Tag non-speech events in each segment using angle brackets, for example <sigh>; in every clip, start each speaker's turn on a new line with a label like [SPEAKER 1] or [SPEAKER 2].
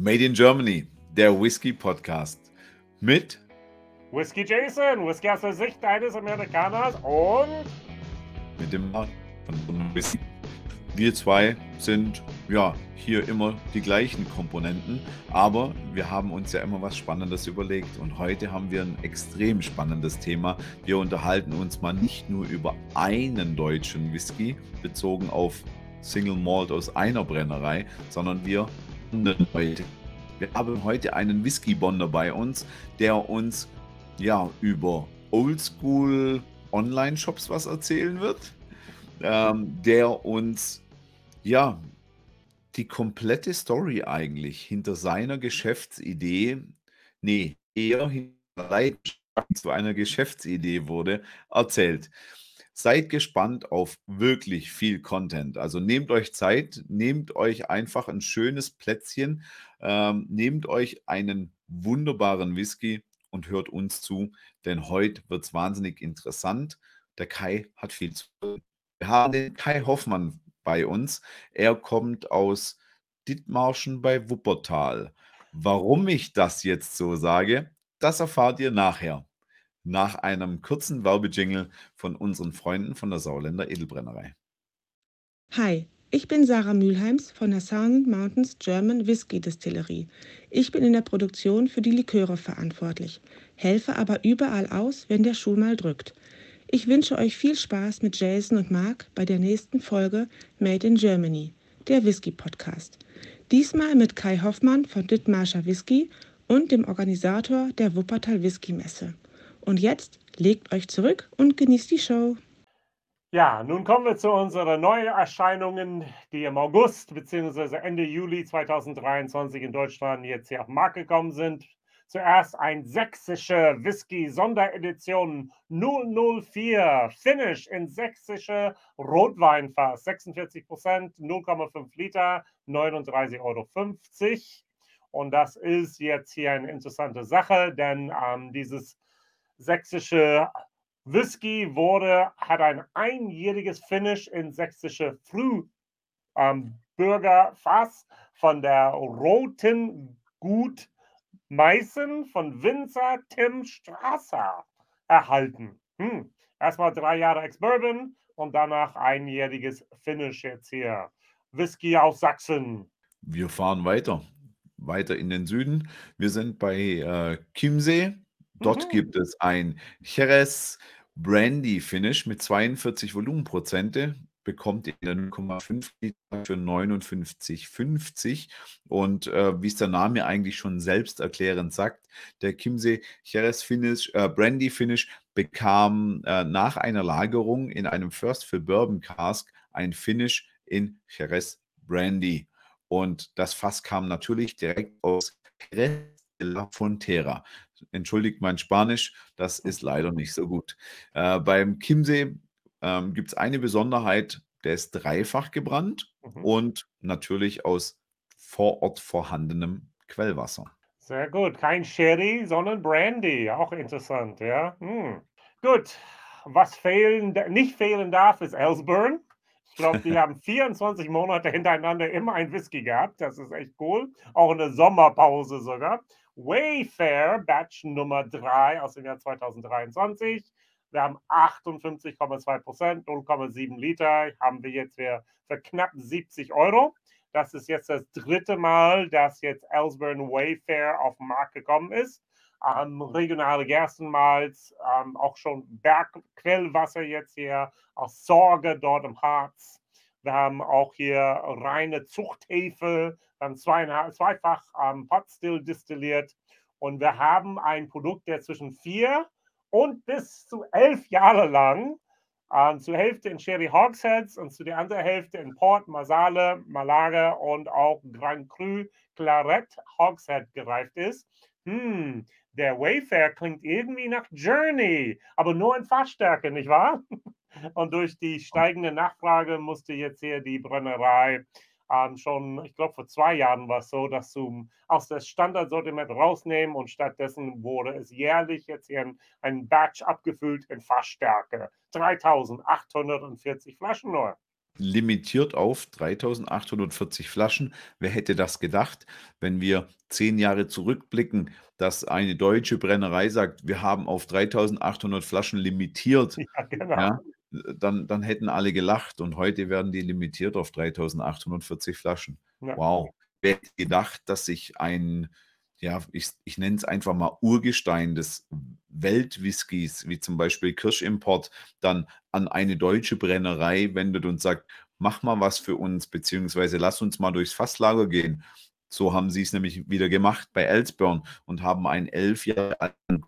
[SPEAKER 1] Made in Germany, der Whisky Podcast mit
[SPEAKER 2] Whisky Jason, Whisky aus der Sicht eines Amerikaners und
[SPEAKER 1] mit dem von Whisky. Wir zwei sind ja hier immer die gleichen Komponenten, aber wir haben uns ja immer was Spannendes überlegt und heute haben wir ein extrem spannendes Thema. Wir unterhalten uns mal nicht nur über einen deutschen Whisky bezogen auf Single Malt aus einer Brennerei, sondern wir heute. Wir haben heute einen Whisky-Bonder bei uns, der uns ja über Oldschool Online-Shops was erzählen wird, ähm, der uns ja die komplette Story eigentlich hinter seiner Geschäftsidee, nee, eher hinter zu einer Geschäftsidee wurde, erzählt. Seid gespannt auf wirklich viel Content. Also nehmt euch Zeit, nehmt euch einfach ein schönes Plätzchen, ähm, nehmt euch einen wunderbaren Whisky und hört uns zu, denn heute wird es wahnsinnig interessant. Der Kai hat viel zu tun. Wir haben den Kai Hoffmann bei uns. Er kommt aus Dithmarschen bei Wuppertal. Warum ich das jetzt so sage, das erfahrt ihr nachher nach einem kurzen Werbejingle von unseren Freunden von der Sauländer Edelbrennerei.
[SPEAKER 3] Hi, ich bin Sarah Mülheims von der Sound Mountains German Whisky Distillerie. Ich bin in der Produktion für die Liköre verantwortlich, helfe aber überall aus, wenn der Schuh mal drückt. Ich wünsche euch viel Spaß mit Jason und Mark bei der nächsten Folge Made in Germany, der Whisky Podcast. Diesmal mit Kai Hoffmann von Dithmarscher Whisky und dem Organisator der Wuppertal Whisky Messe. Und jetzt legt euch zurück und genießt die Show.
[SPEAKER 2] Ja, nun kommen wir zu unseren Neuerscheinungen, die im August bzw. Ende Juli 2023 in Deutschland jetzt hier auf den Markt gekommen sind. Zuerst ein sächsische Whisky-Sonderedition 004 Finish in sächsische Rotweinfass. 46 Prozent, 0,5 Liter, 39,50 Euro. Und das ist jetzt hier eine interessante Sache, denn ähm, dieses sächsische Whisky wurde, hat ein einjähriges Finish in sächsische Frühbürgerfass ähm, von der Roten Gut Meißen von Winzer Tim Strasser erhalten. Hm. Erstmal drei Jahre Ex-Bourbon und danach einjähriges Finish jetzt hier. Whisky aus Sachsen.
[SPEAKER 1] Wir fahren weiter, weiter in den Süden. Wir sind bei äh, Chiemsee Dort Mhm. gibt es ein Jerez Brandy Finish mit 42 Volumenprozente, bekommt ihr 0,5 Liter für 59,50 und, äh, wie es der Name eigentlich schon selbsterklärend sagt, der Chiemsee Jerez Finish äh, Brandy Finish bekam, äh, nach einer Lagerung in einem First Fill Bourbon Cask ein Finish in Jerez Brandy. Und das Fass kam natürlich direkt aus Jerez de la Frontera. Entschuldigt mein Spanisch, das ist leider nicht so gut. Äh, beim Chiemsee ähm, gibt es eine Besonderheit, der ist dreifach gebrannt mhm. und natürlich aus vor Ort vorhandenem Quellwasser.
[SPEAKER 2] Sehr gut, kein Sherry, sondern Brandy, auch interessant, ja. Hm. Gut, was fehlen, nicht fehlen darf, ist Ellsburn. Ich glaube, die <laughs> haben 24 Monate hintereinander immer ein Whisky gehabt. Das ist echt cool. Auch in der Sommerpause sogar. Wayfair Batch Nummer 3 aus dem Jahr 2023. Wir haben 58,2 Prozent, 0,7 Liter, haben wir jetzt für, für knapp 70 Euro. Das ist jetzt das dritte Mal, dass jetzt Ellsburn Wayfair auf den Markt gekommen ist. Ähm, regionale Gerstenmalz, ähm, auch schon Bergquellwasser jetzt hier aus Sorge dort im Harz. Wir haben auch hier reine Zuchthefe, haben zweifach ähm, Potstill distilliert und wir haben ein Produkt, der zwischen vier und bis zu elf Jahre lang ähm, zur Hälfte in Sherry Hogsheads und zu der anderen Hälfte in Port, Masale, Malaga und auch Grand Cru Claret Hogshead gereift ist. Hm, der Wayfair klingt irgendwie nach Journey, aber nur in Fassstärke, nicht wahr? <laughs> Und durch die steigende Nachfrage musste jetzt hier die Brennerei ähm, schon, ich glaube, vor zwei Jahren war es so, dass sie aus dem Standardsortiment rausnehmen und stattdessen wurde es jährlich jetzt hier ein, ein Batch abgefüllt in Fassstärke. 3840 Flaschen nur.
[SPEAKER 1] limitiert auf 3840 Flaschen. Wer hätte das gedacht, wenn wir zehn Jahre zurückblicken, dass eine deutsche Brennerei sagt, wir haben auf 3800 Flaschen limitiert, <laughs>
[SPEAKER 2] Ja, genau.
[SPEAKER 1] ja, dann, dann hätten alle gelacht und heute werden die limitiert auf 3840 Flaschen.
[SPEAKER 2] Ja.
[SPEAKER 1] Wow. Wer hätte gedacht, dass sich ein, ja, ich, ich nenne es einfach mal Urgestein des Weltwhiskys, wie zum Beispiel Kirschimport, dann an eine deutsche Brennerei wendet und sagt, mach mal was für uns, beziehungsweise lass uns mal durchs Fasslager gehen. So haben sie es nämlich wieder gemacht bei Elsburn und haben einen elf Jahre alten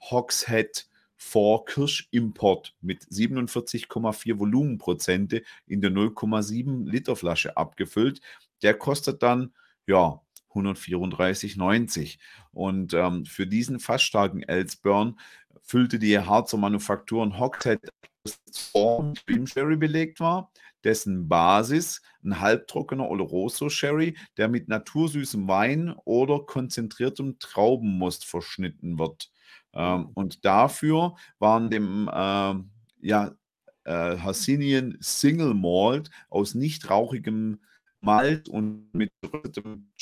[SPEAKER 1] Hogshead vor Kirschimport mit 47,4 Volumenprozente in der 0,7 Liter Flasche abgefüllt. Der kostet dann, ja, 134,90. Und ähm, für diesen fast starken Elsburn füllte die Harzer Manufaktur ein Hogshead mit Cream Sherry belegt war, dessen Basis ein halbtrockener Oloroso Sherry, der mit natursüßem Wein oder konzentriertem Traubenmost verschnitten wird. Ähm, und dafür waren dem ähm, ja, äh, Hassinian Single Malt aus nicht rauchigem Malt und mit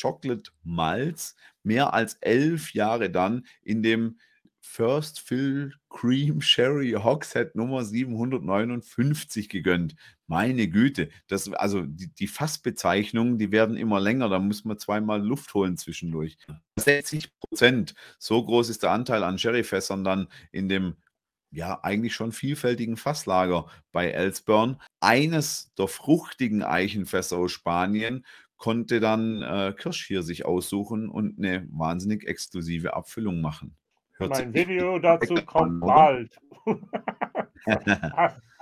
[SPEAKER 1] Chocolate Malz mehr als elf Jahre dann in dem First Fill Cream Sherry Hogshead Nummer 759 gegönnt. Meine Güte, das, also die, die Fassbezeichnungen, die werden immer länger, da muss man zweimal Luft holen zwischendurch. 60 Prozent, so groß ist der Anteil an Sherryfässern dann in dem ja eigentlich schon vielfältigen Fasslager bei Elsburn. Eines der fruchtigen Eichenfässer aus Spanien konnte dann äh, Kirsch hier sich aussuchen und eine wahnsinnig exklusive Abfüllung machen. Hört
[SPEAKER 2] Mein Video <laughs> dazu
[SPEAKER 1] an,
[SPEAKER 2] kommt
[SPEAKER 1] oder?
[SPEAKER 2] bald. <laughs> <laughs>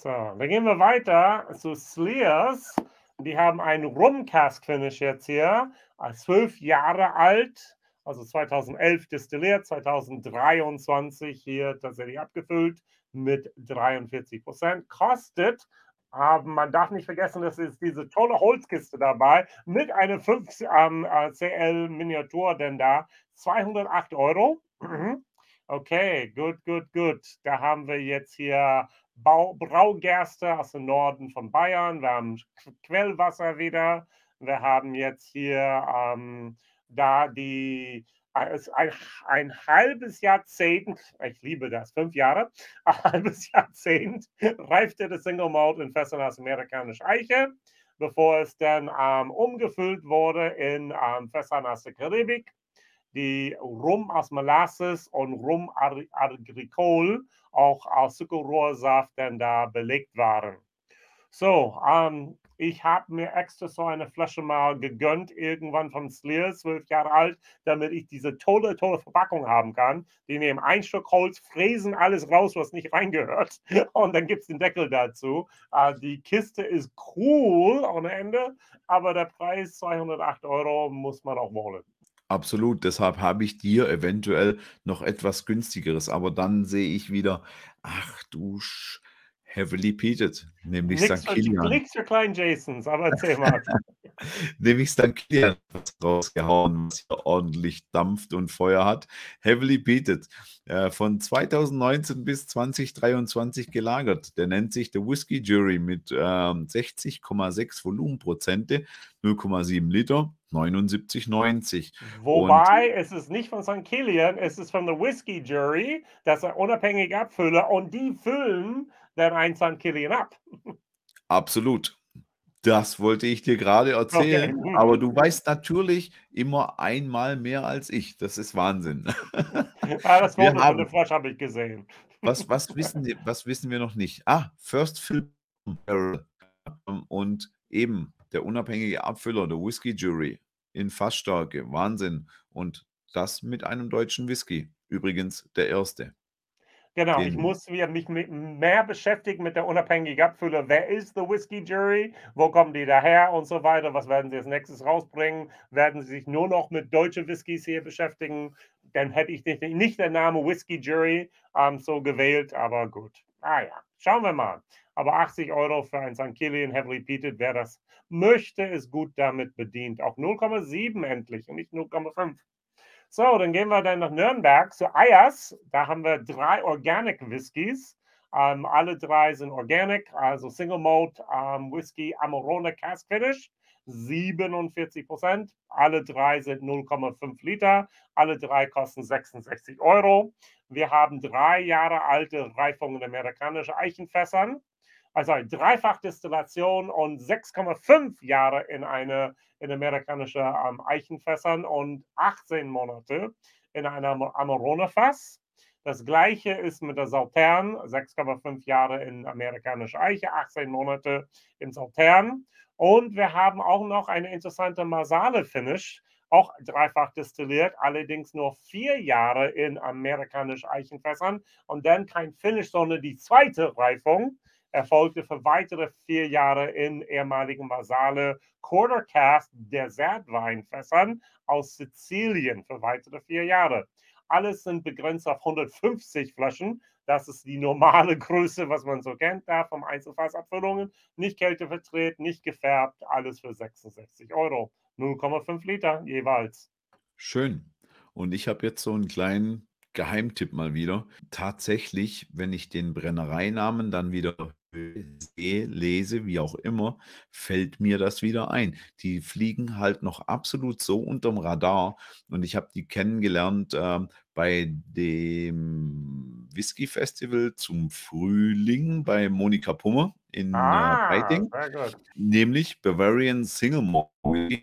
[SPEAKER 2] so, dann gehen wir weiter zu Slears. Die haben einen Rum Cask Finish jetzt hier, zwölf Jahre alt, also 2011 destilliert, 2023 hier tatsächlich abgefüllt mit 43 Prozent. Kostet, aber man darf nicht vergessen, das ist diese tolle Holzkiste dabei mit einer 5 ähm, äh, denn da 208 Euro. <clears throat> Okay, gut, gut, gut. Da haben wir jetzt hier Braugerste aus dem Norden von Bayern. Wir haben Qu- Quellwasser wieder. Wir haben jetzt hier ähm, da die äh, ein, ein halbes Jahrzehnt, ich liebe das, fünf Jahre, <laughs> ein halbes Jahrzehnt reifte das Single Malt in Fässern aus amerikanischer Eiche, bevor es dann ähm, umgefüllt wurde in ähm, Fässern aus der Karibik die Rum aus Molasses und Rum Agricole auch aus Zuckerrohrsaft dann da belegt waren. So, ähm, ich habe mir extra so eine Flasche mal gegönnt, irgendwann von Slear, zwölf Jahre alt, damit ich diese tolle, tolle Verpackung haben kann. Die nehmen ein Stück Holz, fräsen alles raus, was nicht <laughs> reingehört. Und dann gibt es den Deckel dazu. Äh, die Kiste ist cool ohne Ende, aber der Preis 208 Euro muss man auch wollen.
[SPEAKER 1] Absolut, deshalb habe ich dir eventuell noch etwas günstigeres, aber dann sehe ich wieder, ach du Sch heavily peated, nämlich St. Kilian.
[SPEAKER 2] nichts für kleinen Jasons, aber erzähl mal. <laughs>
[SPEAKER 1] Nämlich St. Kilian rausgehauen, was hier ordentlich dampft und Feuer hat. Heavily peated. Äh, von 2019 bis 2023 gelagert. Der nennt sich The Whiskey Jury mit ähm, 60,6 Volumenprozente, 0,7 Liter, 79,90.
[SPEAKER 2] Wobei es ist nicht von St. Kilian, es ist von der Whiskey Jury, das ist ein unabhängiger Abfüller und die füllen dann ein St. Kilian ab.
[SPEAKER 1] Absolut. Das wollte ich dir gerade erzählen,
[SPEAKER 2] Okay.
[SPEAKER 1] aber du weißt natürlich immer einmal mehr als ich. Das ist Wahnsinn. <laughs>
[SPEAKER 2] Ah, das
[SPEAKER 1] Wir
[SPEAKER 2] Foto von der Flasche habe ich gesehen.
[SPEAKER 1] Was, was, wissen, wir- was wissen wir noch nicht? Ah, First Ähm, und eben der unabhängige Abfüller, der Whisky Jury in Fassstärke. Wahnsinn. Und das mit einem deutschen Whisky. Übrigens der erste.
[SPEAKER 2] Genau, ich muss mich mehr beschäftigen mit der unabhängigen Abfüller. Wer ist the Whiskey Jury? Wo kommen die daher und so weiter? Was werden sie als nächstes rausbringen? Werden sie sich nur noch mit deutschen Whiskys hier beschäftigen? Dann hätte ich nicht, nicht den Namen Whiskey Jury ähm, so gewählt, aber gut. Ah ja, schauen wir mal. Aber 80 Euro für ein St. Kilian Heavily Peated, wer das möchte, ist gut damit bedient. Auch 0,7 endlich und nicht 0,5. So, dann gehen wir dann nach Nürnberg zu Ayers. Da haben wir drei Organic Whiskys. Ähm, alle drei sind organic, also Single Malt ähm, Whisky Amarone Cask Finish. 47 Prozent. Alle drei sind 0,5 Liter. Alle drei kosten 66 Euro. Wir haben drei Jahre alte Reifungen amerikanischer Eichenfässern. Also eine Dreifachdestillation und 6,5 Jahre in eine in amerikanische ähm, Eichenfässern und 18 Monate in einem Amarone-Fass. Das gleiche ist mit der Sautern, 6,5 Jahre in amerikanischer Eiche, 18 Monate im Sautern. Und wir haben auch noch eine interessante Masale-Finish, auch dreifach destilliert, allerdings nur vier Jahre in amerikanisch Eichenfässern und dann kein Finish, sondern die zweite Reifung erfolgte für weitere vier Jahre in ehemaligen Masale Quarter Cast Desertweinfässern aus Sizilien für weitere vier Jahre. Alles sind begrenzt auf 150 Flaschen. Das ist die normale <laughs> Größe, was man so kennt, da vom Einzelfassabfüllungen. Nicht kältevertret, nicht gefärbt, alles für 66 Euro. 0,5 Liter jeweils.
[SPEAKER 1] Schön. Und ich habe jetzt so einen kleinen Geheimtipp mal wieder. Tatsächlich, wenn ich den Brennereinamen dann wieder sehe, lese, wie auch immer, fällt mir das wieder ein. Die fliegen halt noch absolut so unterm Radar und ich habe die kennengelernt äh, bei dem Whisky Festival zum Frühling bei Monika Pummer in äh,
[SPEAKER 2] Ah, gut.
[SPEAKER 1] nämlich Bavarian Single Malt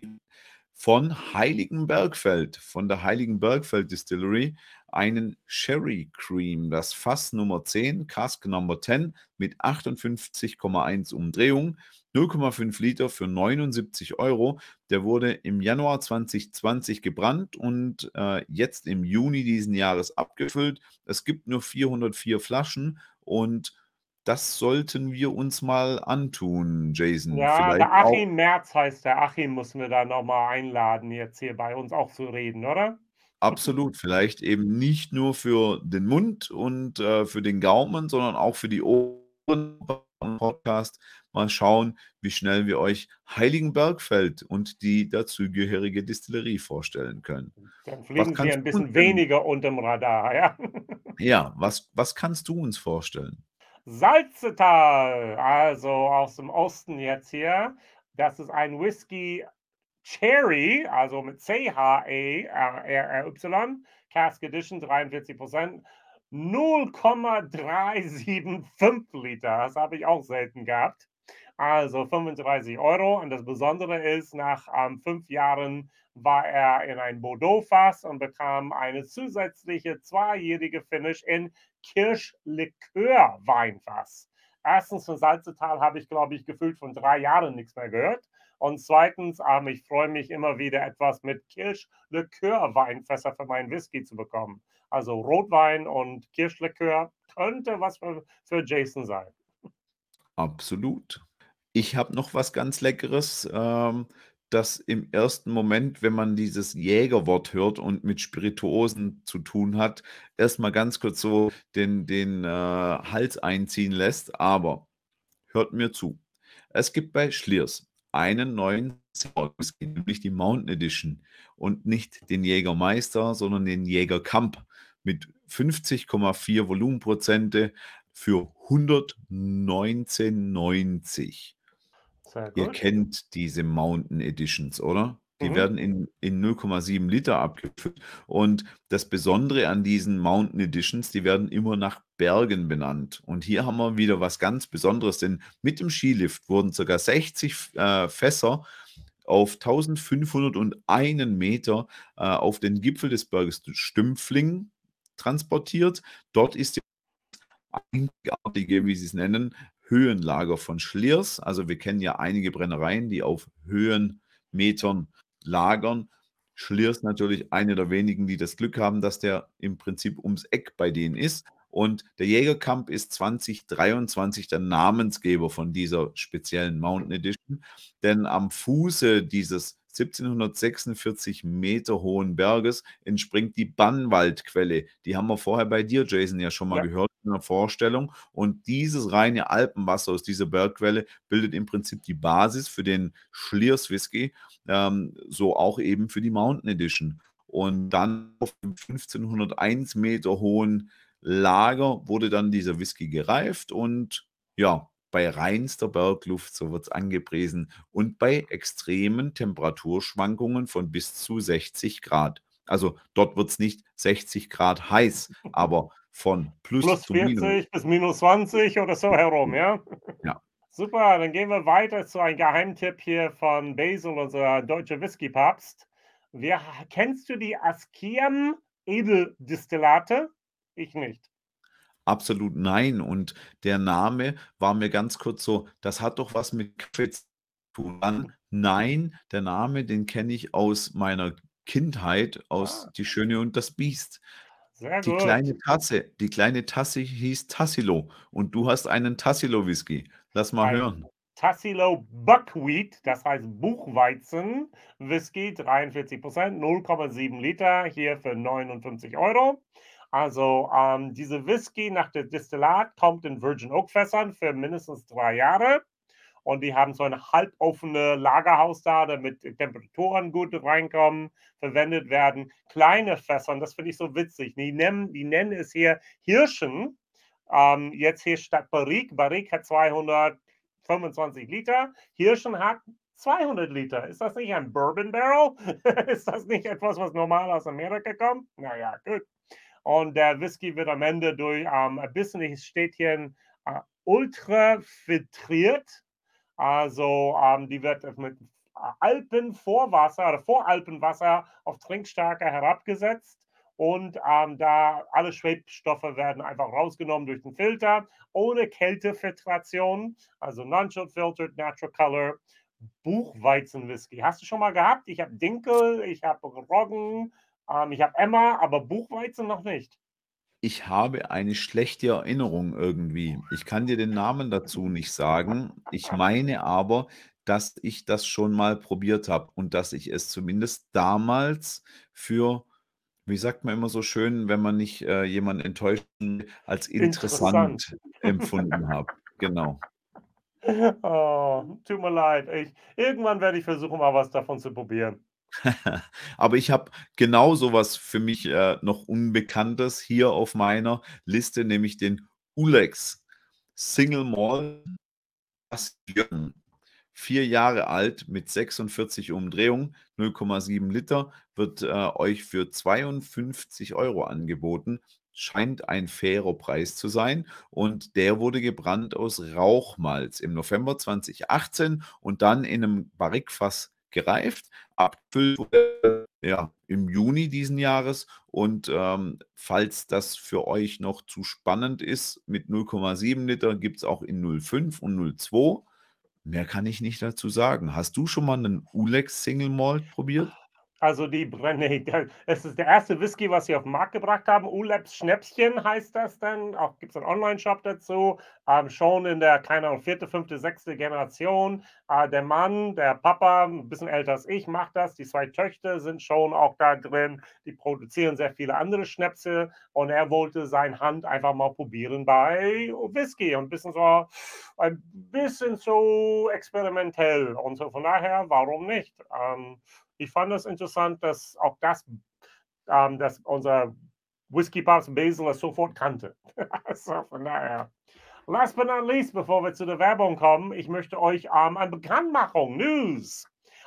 [SPEAKER 1] von Heiligenbergfeld, von der Heiligenbergfeld Distillery, einen Sherry Cream, das Fass Nummer 10, Cask Number 10 mit 58,1 Umdrehungen, 0,5 Liter für 79 Euro. Der wurde im Januar 2020 gebrannt und äh, jetzt im Juni diesen Jahres abgefüllt. Es gibt nur 404 Flaschen und das sollten wir uns mal antun, Jason.
[SPEAKER 2] Ja,
[SPEAKER 1] Vielleicht
[SPEAKER 2] der
[SPEAKER 1] auch.
[SPEAKER 2] Achim Merz heißt der. Achim müssen wir da nochmal einladen, jetzt hier bei uns auch zu reden, oder?
[SPEAKER 1] Absolut, vielleicht eben nicht nur für den Mund und äh, für den Gaumen, sondern auch für die Ohren Podcast. Mal schauen, wie schnell wir euch Heiligenbergfeld und die dazugehörige Distillerie vorstellen können.
[SPEAKER 2] Dann fliegen
[SPEAKER 1] kannst
[SPEAKER 2] ein bisschen
[SPEAKER 1] denn-
[SPEAKER 2] weniger unterm Radar, ja.
[SPEAKER 1] Ja, was, was kannst du uns vorstellen?
[SPEAKER 2] Salzetal, also aus dem Osten jetzt hier. Das ist ein Whisky Cherry, also mit C-H-E-R-R-Y, Cask Edition 43 Prozent. 0,375 Liter, das habe ich auch selten gehabt. Also 35 Euro. Und das Besondere ist, nach ähm, fünf Jahren war er in ein Bordeaux-Fass und bekam eine zusätzliche zweijährige Finish in Kirschlikör-Weinfass. Erstens von Salzetal habe ich, glaube ich, gefühlt von drei Jahren nichts mehr gehört. Und zweitens, ähm, ich freue mich immer wieder etwas mit Kirschlikör-Weinfässer für meinen Whisky zu bekommen. Also Rotwein und Kirschlikör könnte was für, für Jason sein.
[SPEAKER 1] Absolut. Ich habe noch was ganz Leckeres, ähm, das im ersten Moment, wenn man dieses Jägerwort hört und mit Spirituosen zu tun hat, erstmal ganz kurz so den, den äh, Hals einziehen lässt. Aber hört mir zu. Es gibt bei Schliers einen neuen Whisky, nämlich die Mountain Edition und nicht den Jägermeister, sondern den Jägerkamp mit 50,4 Volumenprozente für 119,90.
[SPEAKER 2] Sehr
[SPEAKER 1] Ihr
[SPEAKER 2] gut.
[SPEAKER 1] kennt diese Mountain Editions, oder? Die
[SPEAKER 2] Mhm.
[SPEAKER 1] werden in, in 0,7 Liter abgefüllt. Und das Besondere an diesen Mountain Editions, die werden immer nach Bergen benannt. Und hier haben wir wieder was ganz Besonderes, denn mit dem Skilift wurden ca. 60 äh, Fässer auf 1501 Meter äh, auf den Gipfel des Berges Stümpfling transportiert. Dort ist die einzigartige, wie sie es nennen, Höhenlager von Schliers. Also wir kennen ja einige Brennereien, die auf Höhenmetern lagern. Schliers natürlich eine der wenigen, die das Glück haben, dass der im Prinzip ums Eck bei denen ist. Und der Jägerkamp ist 2023 der Namensgeber von dieser speziellen Mountain Edition. Denn am Fuße dieses 1746 Meter hohen Berges entspringt die Bannwaldquelle. Die haben wir vorher bei dir, Jason, ja schon mal
[SPEAKER 2] Ja.
[SPEAKER 1] gehört in der Vorstellung. Und dieses reine Alpenwasser aus dieser Bergquelle bildet im Prinzip die Basis für den Schliers Whisky, ähm, so auch eben für die Mountain Edition. Und dann auf dem 1501 Meter hohen Lager wurde dann dieser Whisky gereift und ja, bei reinster Bergluft, so wird es angepriesen, und bei extremen Temperaturschwankungen von bis zu 60 Grad. Also dort wird es nicht 60 Grad heiß, <laughs> aber von plus,
[SPEAKER 2] Plus
[SPEAKER 1] zu minus.
[SPEAKER 2] 40 bis minus 20 oder so herum, ja?
[SPEAKER 1] Ja. <laughs>
[SPEAKER 2] Super, dann gehen wir weiter zu einem Geheimtipp hier von Basil, unser deutscher Whisky-Papst. Wer, kennst du die Askiam Edeldistillate? Ich nicht.
[SPEAKER 1] Absolut nein. Und der Name war mir ganz kurz so, das hat doch was mit Kaffee zu tun. Dann, nein, der Name, den kenne ich aus meiner Kindheit, aus
[SPEAKER 2] Ah,
[SPEAKER 1] Die Schöne und das Biest.
[SPEAKER 2] sehr
[SPEAKER 1] Die
[SPEAKER 2] gut.
[SPEAKER 1] kleine Tasse, die kleine Tasse hieß Tassilo und du hast einen Tassilo Whisky. Lass mal
[SPEAKER 2] Ein
[SPEAKER 1] hören.
[SPEAKER 2] Tassilo Buckwheat, das heißt Buchweizen, Whisky, 43 Prozent, 0,7 Liter, hier für 59 Euro. Also ähm, diese Whisky nach der Distillat kommt in Virgin Oak Fässern für mindestens drei Jahre. Und die haben so ein halboffene Lagerhaus da, damit Temperaturen gut reinkommen, verwendet werden. Kleine Fässer, und das finde ich so witzig. Die nennen, die nennen es hier Hirschen. Ähm, jetzt hier statt Barrique. Barrique hat 225 Liter. Hirschen hat 200 Liter. Ist das nicht ein Bourbon Barrel? <laughs> Ist das nicht etwas, was normal aus Amerika kommt? Naja, gut. Und der Whisky wird am Ende durch ähm, ein bisschen, ein, äh, ultra filtriert. Also ähm, die wird mit Alpenvorwasser oder Voralpenwasser auf Trinkstärke herabgesetzt. Und ähm, da alle Schwebstoffe werden einfach rausgenommen durch den Filter, ohne Kältefiltration, also non-chill filtered, natural color, Buchweizenwhisky. Hast du schon mal gehabt? Ich habe Dinkel, ich habe Roggen, ähm, ich habe Emma, aber Buchweizen noch nicht.
[SPEAKER 1] Ich habe eine schlechte Erinnerung irgendwie. Ich kann dir den Namen dazu nicht sagen. Ich meine aber, dass ich das schon mal probiert habe und dass ich es zumindest damals für, wie sagt man immer so schön, wenn man nicht äh, jemanden enttäuschen will, als
[SPEAKER 2] Interessant.
[SPEAKER 1] interessant <laughs> empfunden habe. Genau.
[SPEAKER 2] Oh, tut mir leid. Ich, irgendwann werde ich versuchen, mal was davon zu probieren. <laughs>
[SPEAKER 1] Aber ich habe genau so was für mich äh, noch Unbekanntes hier auf meiner Liste, nämlich den Ulex Single Bastion. Vier Jahre alt mit 46 Umdrehungen, 0,7 Liter, wird äh, euch für 52 Euro angeboten. Scheint ein fairer Preis zu sein. Und der wurde gebrannt aus Rauchmalz im November 2018 und dann in einem Barrikfass gereift, abgefüllt wurde, ja, im Juni diesen Jahres. Und ähm, falls das für euch noch zu spannend ist, mit 0,7 Liter gibt es auch in 0,5 und 0,2. Mehr kann ich nicht dazu sagen. Hast du schon mal einen Ulex Single Malt probiert?
[SPEAKER 2] Also die Brenne, es ist der erste Whisky, was sie auf den Markt gebracht haben. Uleps Schnäpschen heißt das dann. Auch gibt es einen Online-Shop dazu. Ähm, schon in der, keine Ahnung, vierte, fünfte, sechste Generation. Äh, der Mann, der Papa, ein bisschen älter als ich, macht das. Die zwei Töchter sind schon auch da drin. Die produzieren sehr viele andere Schnäpse. Und er wollte seine Hand einfach mal probieren bei Whisky. Und ein bisschen so, ein bisschen so experimentell. Und so von daher, warum nicht? Ähm, ich fand es interessant, dass auch das, ähm, dass unser Whisky Pops Basil es sofort kannte. <laughs> so, von daher. Last but not least, bevor wir zu der Werbung kommen, ich möchte euch ähm, eine Bekanntmachung, News.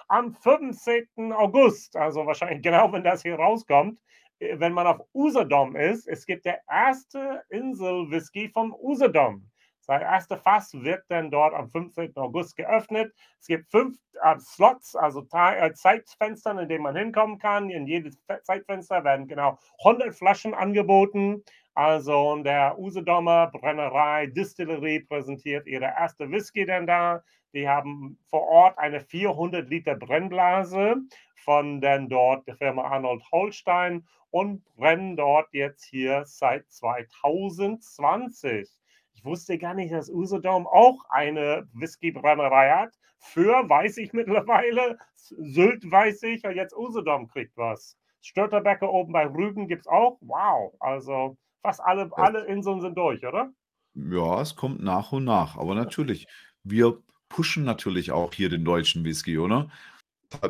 [SPEAKER 2] Am 15. August, also wahrscheinlich <laughs> genau, wenn das hier rauskommt, äh, wenn man auf Usedom ist, es gibt der erste Insel-Whisky vom Usedom. Sein erster Fass wird dann dort am 15. August geöffnet. Es gibt fünf äh, Slots, also äh, Zeitfenster, in denen man hinkommen kann. In jedes Fe- Zeitfenster werden genau 100 Flaschen angeboten. Also der Usedomer Brennerei Distillerie präsentiert ihre erste Whisky dann da. Die haben vor Ort eine 400 Liter Brennblase von dann dort der Firma Arnold Holstein und brennen dort jetzt hier seit 2020. Ich wusste gar nicht, dass Usedom auch eine Whiskybrennerei hat. Für weiß ich mittlerweile, Sylt weiß ich, und jetzt Usedom kriegt was. Störterbecker oben bei Rügen gibt es auch. Wow, also fast alle, alle Inseln sind durch, oder?
[SPEAKER 1] Ja, es kommt nach und nach. Aber natürlich, wir pushen natürlich auch hier den deutschen Whisky, oder?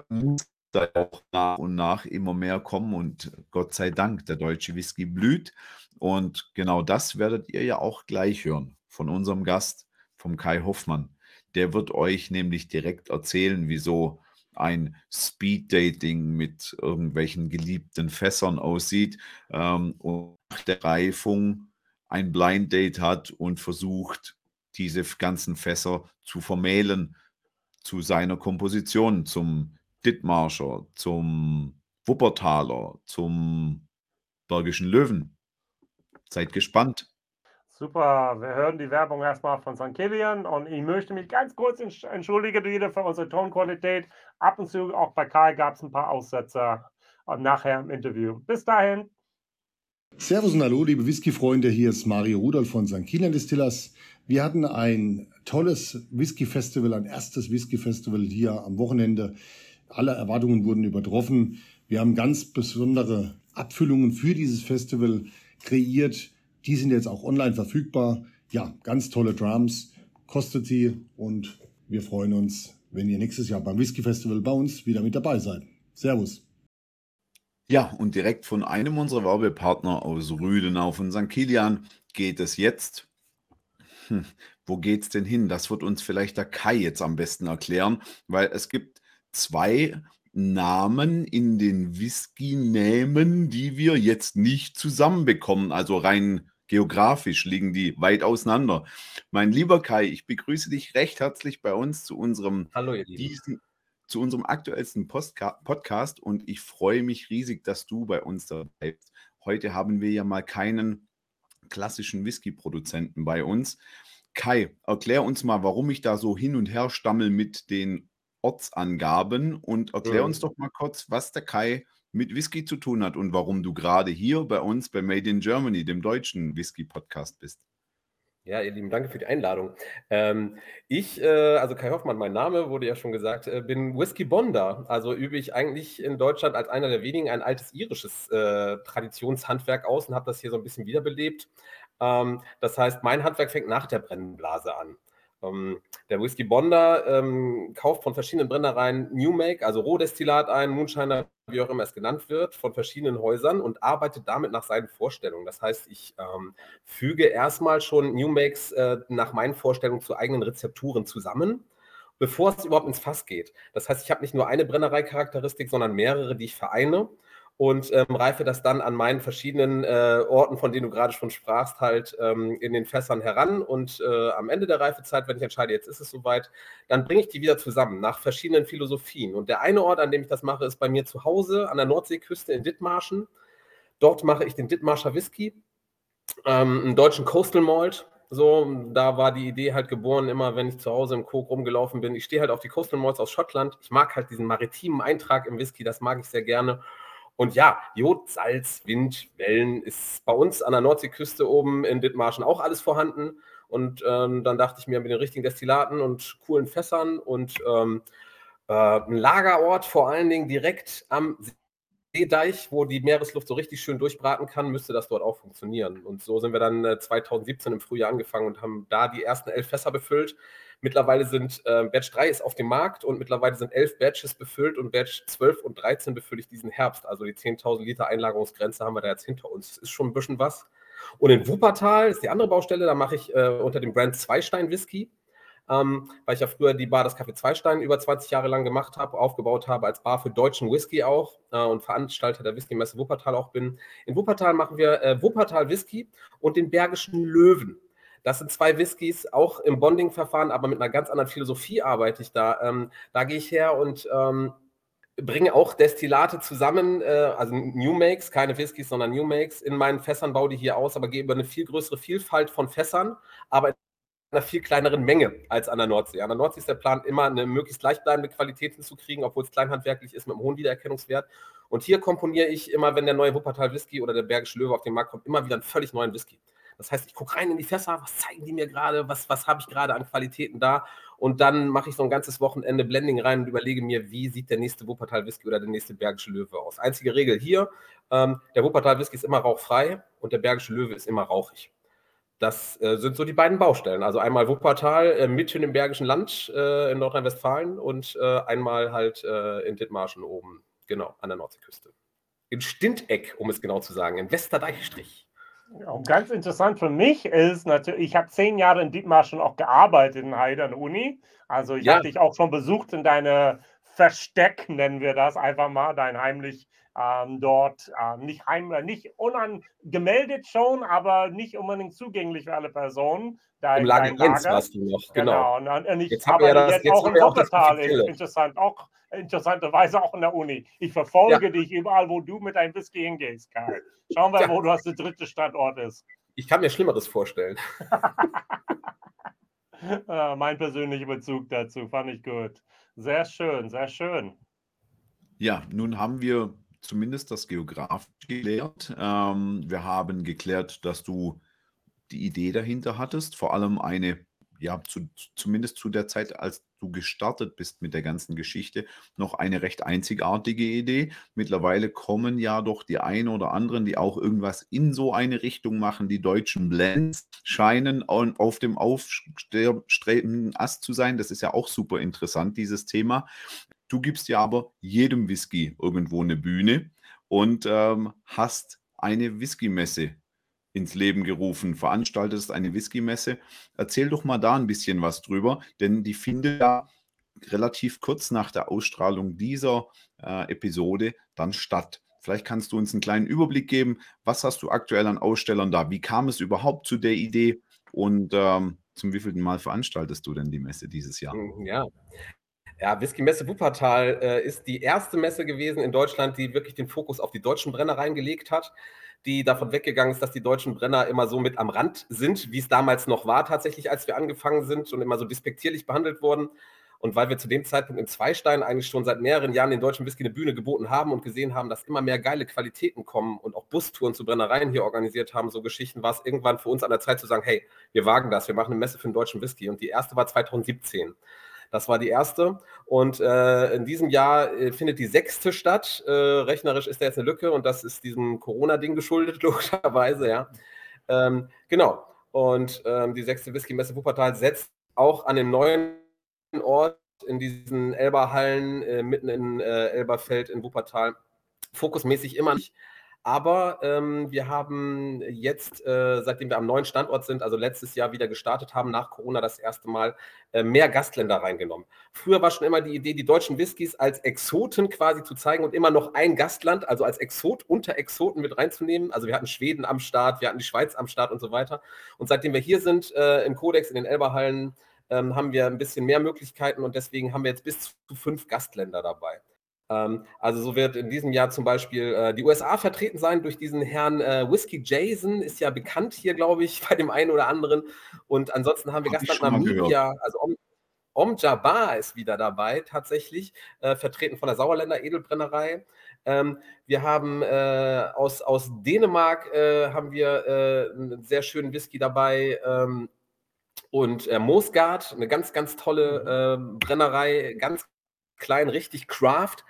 [SPEAKER 1] Muss da auch nach und nach immer mehr kommen und Gott sei Dank, der deutsche Whisky blüht. Und genau das werdet ihr ja auch gleich hören von unserem Gast, vom Kai Hoffmann. Der wird euch nämlich direkt erzählen, wieso ein Speed-Dating mit irgendwelchen geliebten Fässern aussieht ähm, und nach der Reifung ein Blind Date hat und versucht, diese ganzen Fässer zu vermählen zu seiner Komposition, zum Dithmarscher, zum Wuppertaler, zum Bergischen Löwen. Seid gespannt.
[SPEAKER 2] Super, wir hören die Werbung erstmal von St. Kilian und ich möchte mich ganz kurz entschuldigen wieder für unsere Tonqualität. Ab und zu, auch bei Kai, gab es ein paar Aussetzer und nachher im Interview. Bis dahin.
[SPEAKER 4] Servus und hallo, liebe Whisky-Freunde, hier ist Mario Rudolf von St. Kilian Distillers. Wir hatten ein tolles Whisky-Festival, ein erstes Whisky-Festival hier am Wochenende. Alle Erwartungen wurden übertroffen. Wir haben ganz besondere Abfüllungen für dieses Festival kreiert die sind jetzt auch online verfügbar. Ja, ganz tolle Drums, kostet sie und wir freuen uns, wenn ihr nächstes Jahr beim Whisky Festival bei uns wieder mit dabei seid. Servus.
[SPEAKER 1] Ja, und direkt von einem unserer Werbepartner aus Rüdenau von St. Kilian geht es jetzt. Hm, wo geht's denn hin? Das wird uns vielleicht der Kai jetzt am besten erklären, weil es gibt zwei Namen in den Whisky-Namen, die wir jetzt nicht zusammenbekommen. Also rein geografisch liegen die weit auseinander. Mein lieber Kai, ich begrüße dich recht herzlich bei uns zu unserem,
[SPEAKER 5] Hallo.
[SPEAKER 1] Diesen, zu unserem aktuellsten Postka Podcast und ich freue mich riesig, dass du bei uns dabei bist. Heute haben wir ja mal keinen klassischen Whisky-Produzenten bei uns. Kai, erklär uns mal, warum ich da so hin und her stammel mit den Ortsangaben und erklär uns doch mal kurz, was der Kai mit Whisky zu tun hat und warum du gerade hier bei uns bei Made in Germany, dem deutschen Whisky-Podcast bist.
[SPEAKER 5] Ja, ihr Lieben, danke für die Einladung. Ähm, ich, äh, also Kai Hoffmann, mein Name wurde ja schon gesagt, äh, bin Whisky Bonder. Also übe ich eigentlich in Deutschland als einer der wenigen ein altes irisches äh, Traditionshandwerk aus und habe das hier so ein bisschen wiederbelebt. Ähm, das heißt, mein Handwerk fängt nach der Brennblase an. Ähm, der Whisky Bonder ähm, kauft von verschiedenen Brennereien New Make, also Rohdestillat ein, Moonshiner, wie auch immer es genannt wird, von verschiedenen Häusern und arbeitet damit nach seinen Vorstellungen. Das heißt, ich ähm, füge erstmal schon New Makes äh, nach meinen Vorstellungen zu eigenen Rezepturen zusammen, bevor es überhaupt ins Fass geht. Das heißt, ich habe nicht nur eine Brennerei-Charakteristik, sondern mehrere, die ich vereine und ähm, reife das dann an meinen verschiedenen äh, Orten, von denen du gerade schon sprachst, halt ähm, in den Fässern heran. Und äh, am Ende der Reifezeit, wenn ich entscheide, jetzt ist es soweit, dann bringe ich die wieder zusammen nach verschiedenen Philosophien. Und der eine Ort, an dem ich das mache, ist bei mir zu Hause an der Nordseeküste in Dithmarschen. Dort mache ich den Dithmarscher Whisky, ähm, einen deutschen Coastal Malt. So, da war die Idee halt geboren, immer wenn ich zu Hause im Kok rumgelaufen bin. Ich stehe halt auf die Coastal Malts aus Schottland. Ich mag halt diesen maritimen Eintrag im Whisky, das mag ich sehr gerne. Und ja, Jod, Salz, Wind, Wellen ist bei uns an der Nordseeküste oben in Dithmarschen auch alles vorhanden. Und ähm, dann dachte ich mir mit den richtigen Destillaten und coolen Fässern und ähm, äh, ein Lagerort vor allen Dingen direkt am Seedeich, wo die Meeresluft so richtig schön durchbraten kann, müsste das dort auch funktionieren. Und so sind wir dann äh, 2017 im Frühjahr angefangen und haben da die ersten elf Fässer befüllt. Mittlerweile sind äh, Batch 3 ist auf dem Markt und mittlerweile sind elf Batches befüllt und Batch 12 und 13 befülle ich diesen Herbst. Also die 10.000 Liter Einlagerungsgrenze haben wir da jetzt hinter uns. Das ist schon ein bisschen was. Und in Wuppertal ist die andere Baustelle, da mache ich äh, unter dem Brand Zweistein Whisky. Ähm, weil ich ja früher die Bar das Café Zweistein über 20 Jahre lang gemacht habe, aufgebaut habe als Bar für deutschen Whisky auch äh, und Veranstalter der Whisky-Messe Wuppertal auch bin. In Wuppertal machen wir äh, Wuppertal Whisky und den Bergischen Löwen. Das sind zwei Whiskys, auch im Bonding-Verfahren, aber mit einer ganz anderen Philosophie arbeite ich da. Ähm, da gehe ich her und ähm, bringe auch Destillate zusammen, äh, also New Makes, keine Whiskys, sondern New Makes, in meinen Fässern, baue die hier aus, aber gehe über eine viel größere Vielfalt von Fässern, aber in einer viel kleineren Menge als an der Nordsee. An der Nordsee ist der Plan, immer eine möglichst gleichbleibende Qualität hinzukriegen, obwohl es kleinhandwerklich ist mit einem hohen Wiedererkennungswert. Und hier komponiere ich immer, wenn der neue Wuppertal Whisky oder der Bergische Löwe auf den Markt kommt, immer wieder einen völlig neuen Whisky. Das heißt, ich gucke rein in die Fässer, was zeigen die mir gerade, was, was habe ich gerade an Qualitäten da und dann mache ich so ein ganzes Wochenende Blending rein und überlege mir, wie sieht der nächste Wuppertal Whisky oder der nächste Bergische Löwe aus. Einzige Regel hier, ähm, der Wuppertal Whisky ist immer rauchfrei und der Bergische Löwe ist immer rauchig. das äh, sind so die beiden Baustellen. Also einmal Wuppertal äh, mitten im Bergischen Land äh, in Nordrhein-Westfalen und äh, einmal halt äh, in Dithmarschen oben, genau, an der Nordseeküste. In Stinteck, um es genau zu sagen, in Westerdeichstrich.
[SPEAKER 2] Ja, ganz interessant für mich ist natürlich, ich habe zehn Jahre in Dithmarschen auch gearbeitet in Heide an der Uni. Also ich ja. habe dich auch schon besucht in deine Versteck, nennen wir das einfach mal, dein heimlich ähm, dort ähm, nicht, heim, nicht unangemeldet schon, aber nicht unbedingt zugänglich für alle Personen.
[SPEAKER 5] Dein, Im Lager, dein Lager. warst du noch, genau.
[SPEAKER 2] genau. Und, und ich, jetzt aber ja das, jetzt, jetzt auch in Wuppertal interessant, auch interessanterweise auch in der Uni. Ich verfolge ja. dich überall, wo du mit deinem Whisky hingehst, Karl. Schauen wir, ja. wo du hast der dritte Standort ist.
[SPEAKER 5] Ich kann mir Schlimmeres vorstellen. <laughs>
[SPEAKER 2] Ah, mein persönlicher Bezug dazu fand ich gut. Sehr schön, sehr schön.
[SPEAKER 1] Ja, nun haben wir zumindest das Geografisch geklärt. Ähm, wir haben geklärt, dass du die Idee dahinter hattest, vor allem eine, ja, zu, zumindest zu der Zeit, als du gestartet bist mit der ganzen Geschichte, noch eine recht einzigartige Idee. Mittlerweile kommen ja doch die einen oder anderen, die auch irgendwas in so eine Richtung machen. Die deutschen Blends scheinen auf dem aufstrebenden Ast zu sein. Das ist ja auch super interessant, dieses Thema. Du gibst ja aber jedem Whisky irgendwo eine Bühne und ähm, hast eine Whisky-Messe ins Leben gerufen, veranstaltest eine Whisky-Messe. Erzähl doch mal da ein bisschen was drüber, denn die findet ja relativ kurz nach der Ausstrahlung dieser äh, Episode dann statt. Vielleicht kannst du uns einen kleinen Überblick geben. Was hast du aktuell an Ausstellern da? Wie kam es überhaupt zu der Idee? Und ähm, zum wievielten Mal veranstaltest du denn die Messe dieses Jahr?
[SPEAKER 5] Ja, ja, Whisky Messe Wuppertal äh, ist die erste Messe gewesen in Deutschland, die wirklich den Fokus auf die deutschen Brennereien gelegt hat, die davon weggegangen ist, dass die deutschen Brenner immer so mit am Rand sind, wie es damals noch war tatsächlich, als wir angefangen sind und immer so despektierlich behandelt wurden. Und weil wir zu dem Zeitpunkt in Zweistein eigentlich schon seit mehreren Jahren den deutschen Whisky eine Bühne geboten haben und gesehen haben, dass immer mehr geile Qualitäten kommen und auch Bustouren zu Brennereien hier organisiert haben, so Geschichten, war es irgendwann für uns an der Zeit zu sagen, hey, wir wagen das, wir machen eine Messe für den deutschen Whisky. Und die erste war 2017. Das war die erste. Und äh, in diesem Jahr äh, findet die sechste statt. Äh, rechnerisch ist da jetzt eine Lücke und das ist diesem Corona-Ding geschuldet, <laughs> logischerweise, ja. Ähm, genau. Und ähm, die sechste Whisky-Messe Wuppertal setzt auch an dem neuen Ort in diesen Elberhallen äh, mitten in äh, Elberfeld in Wuppertal fokusmäßig immer nicht aber ähm, wir haben jetzt, äh, seitdem wir am neuen Standort sind, also letztes Jahr wieder gestartet haben, nach Corona das erste Mal äh, mehr Gastländer reingenommen. Früher war schon immer die Idee, die deutschen Whiskys als Exoten quasi zu zeigen und immer noch ein Gastland, also als Exot unter Exoten mit reinzunehmen. Also wir hatten Schweden am Start, wir hatten die Schweiz am Start und so weiter. Und seitdem wir hier sind, äh, im Kodex, in den Elberhallen, ähm, haben wir ein bisschen mehr Möglichkeiten und deswegen haben wir jetzt bis zu fünf Gastländer dabei. Ähm, also so wird in diesem Jahr zum Beispiel äh, die USA vertreten sein durch diesen Herrn äh, Whiskey Jason, ist ja bekannt hier, glaube ich, <laughs> bei dem einen oder anderen. Und ansonsten haben wir Hab Gastland Namibia, also Om, Om Jabbar ist wieder dabei, tatsächlich, äh, vertreten von der Sauerländer Edelbrennerei. Ähm, wir haben äh, aus, aus Dänemark äh, haben wir äh, einen sehr schönen Whisky dabei. Ähm, und äh, Moosgard, eine ganz, ganz tolle mhm. Brennerei, ganz klein, richtig Craft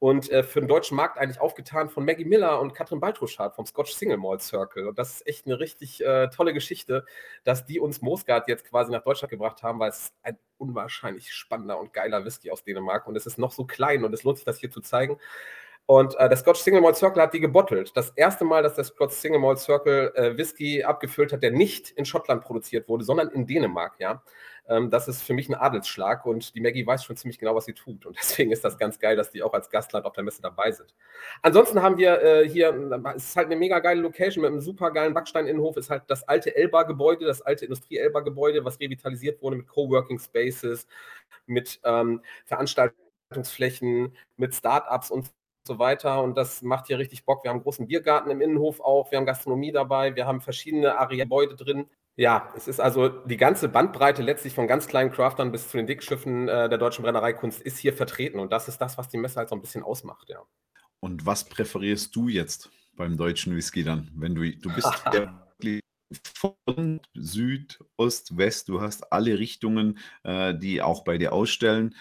[SPEAKER 5] und äh, für den deutschen Markt eigentlich aufgetan von Maggie Miller und Katrin Baltruschardt vom Scotch Single Malt Circle. Und das ist echt eine richtig äh, tolle Geschichte, dass die uns Moosgard jetzt quasi nach Deutschland gebracht haben, weil es ein unwahrscheinlich spannender und geiler Whisky aus Dänemark und es ist noch so klein und es lohnt sich, das hier zu zeigen. Und äh, der Scotch Single Malt Circle hat die gebottelt. Das erste Mal, dass der Scotch Single Malt Circle äh, Whisky abgefüllt hat, der nicht in Schottland produziert wurde, sondern in Dänemark, ja. Ähm, das ist für mich ein Adelsschlag und die Maggie weiß schon ziemlich genau, was sie tut. Und <laughs> deswegen ist das ganz geil, dass die auch als Gastland auf der Messe dabei sind. Ansonsten haben wir äh, hier, es ist halt eine mega geile Location mit einem super geilen Backsteininnenhof, ist halt das alte Elba-Gebäude, das alte Industrie-Elba-Gebäude, was revitalisiert wurde mit Coworking Spaces, mit ähm, Veranstaltungsflächen, mit Startups und so weiter. Und das macht hier richtig Bock. Wir haben einen großen Biergarten im Innenhof auch, wir haben Gastronomie dabei, wir haben verschiedene Arealgebäude drin. Ja, es ist also die ganze Bandbreite letztlich von ganz kleinen Craftern bis zu den Dickschiffen äh, der deutschen Brennereikunst ist hier vertreten. Und das ist das, was die Messe halt so ein bisschen ausmacht, ja.
[SPEAKER 1] Und was präferierst du jetzt beim deutschen Whisky dann? Wenn du, du bist <laughs> von Süd, Ost, West, du hast alle Richtungen, äh, die auch bei dir ausstellen.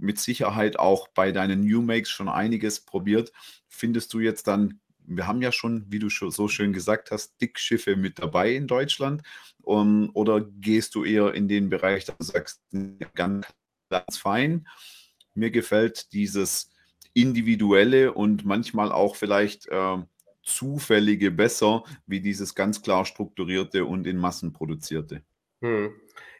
[SPEAKER 1] Mit Sicherheit auch bei deinen New Makes schon einiges probiert. Findest du jetzt dann wir haben ja schon, wie du so schön gesagt hast, Dickschiffe mit dabei in Deutschland. Um, oder gehst du eher in den Bereich, du sagst, ganz fein. Mir gefällt dieses individuelle und manchmal auch vielleicht äh, zufällige besser, wie dieses ganz klar strukturierte und in Massen produzierte.
[SPEAKER 5] Hm.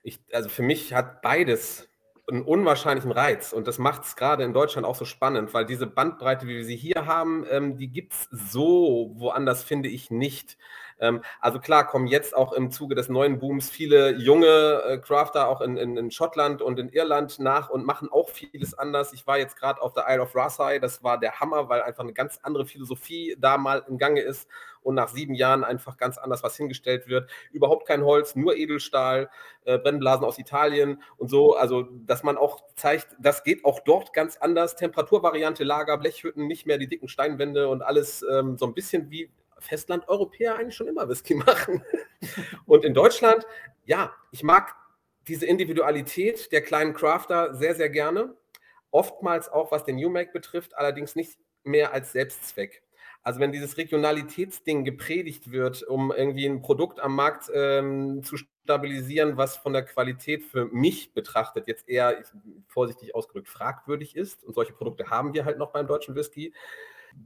[SPEAKER 5] Ich, also für mich hat beides einen unwahrscheinlichen Reiz und das macht es gerade in Deutschland auch so spannend, weil diese Bandbreite, wie wir sie hier haben, ähm, die gibt es so woanders, finde ich, nicht. Ähm, also klar kommen jetzt auch im Zuge des neuen Booms viele junge äh, Crafter auch in, in, in, Schottland und in Irland nach und machen auch vieles anders. Ich war jetzt gerade auf der Isle of Rasai, das war der Hammer, weil einfach eine ganz andere Philosophie da mal im Gange ist und nach sieben Jahren einfach ganz anders was hingestellt wird. Überhaupt kein Holz, nur Edelstahl, äh, Brennblasen aus Italien und so. Also, dass man auch zeigt, das geht auch dort ganz anders. Temperaturvariante Lager, Blechhütten, nicht mehr die dicken Steinwände und alles ähm, so ein bisschen wie Festland-Europäer eigentlich schon immer Whisky <laughs> machen. Und in Deutschland, ja, ich mag diese Individualität der kleinen Crafter sehr, sehr gerne. Oftmals auch, was den New Make betrifft, allerdings nicht mehr als Selbstzweck. Also wenn dieses Regionalitätsding gepredigt wird, um irgendwie ein Produkt am Markt ähm, zu stabilisieren, was von der Qualität für mich betrachtet jetzt eher, vorsichtig ausgedrückt, fragwürdig ist, und solche Produkte haben wir halt noch beim deutschen Whisky,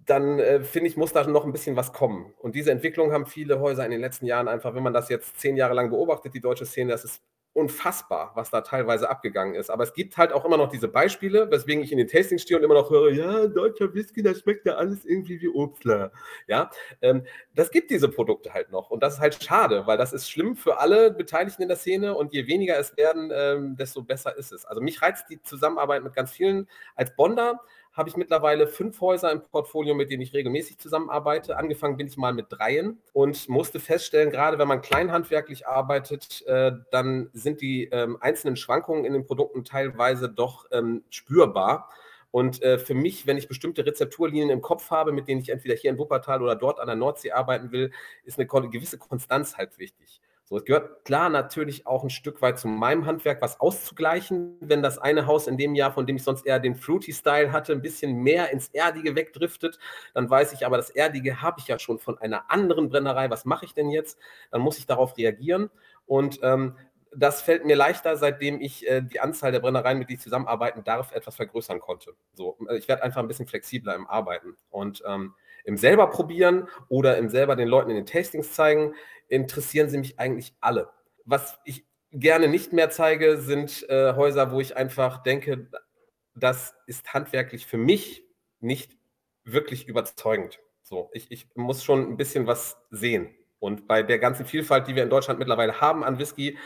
[SPEAKER 5] dann äh, finde ich, muss da noch ein bisschen was kommen. Und diese Entwicklung haben viele Häuser in den letzten Jahren einfach, wenn man das jetzt zehn Jahre lang beobachtet, die deutsche Szene, das ist unfassbar, was da teilweise abgegangen ist. Aber es gibt halt auch immer noch diese Beispiele, weswegen ich in den Tastings stehe und immer noch höre, ja, deutscher Whisky, das schmeckt ja alles irgendwie wie Obstler. Ja, ähm, das gibt diese Produkte halt noch. Und das ist halt schade, weil das ist schlimm für alle Beteiligten in der Szene und je weniger es werden, ähm, desto besser ist es. Also mich reizt die Zusammenarbeit mit ganz vielen als Bonder habe ich mittlerweile fünf Häuser im Portfolio, mit denen ich regelmäßig zusammenarbeite. Angefangen bin ich mal mit dreien und musste feststellen, gerade wenn man kleinhandwerklich arbeitet, äh, dann sind die ähm, einzelnen Schwankungen in den Produkten teilweise doch ähm, spürbar. Und äh, für mich, wenn ich bestimmte Rezepturlinien im Kopf habe, mit denen ich entweder hier in Wuppertal oder dort an der Nordsee arbeiten will, ist eine gewisse Konstanz halt wichtig. So, es gehört klar natürlich auch ein Stück weit zu meinem Handwerk, was auszugleichen, wenn das eine Haus in dem Jahr, von dem ich sonst eher den Fruity-Style hatte, ein bisschen mehr ins Erdige wegdriftet, dann weiß ich aber, das Erdige habe ich ja schon von einer anderen Brennerei. Was mache ich denn jetzt? Dann muss ich darauf reagieren. Und ähm, das fällt mir leichter, seitdem ich äh, die Anzahl der Brennereien, mit denen ich zusammenarbeiten darf, etwas vergrößern konnte. So, äh, ich werde einfach ein bisschen flexibler im Arbeiten. Und ähm, im selber probieren oder im selber den Leuten in den Tastings zeigen, interessieren sie mich eigentlich alle. Was ich gerne nicht mehr zeige, sind äh, Häuser, wo ich einfach denke, das ist handwerklich für mich nicht wirklich überzeugend. So, ich, ich muss schon ein bisschen was sehen. Und bei der ganzen Vielfalt, die wir in Deutschland mittlerweile haben an Whisky,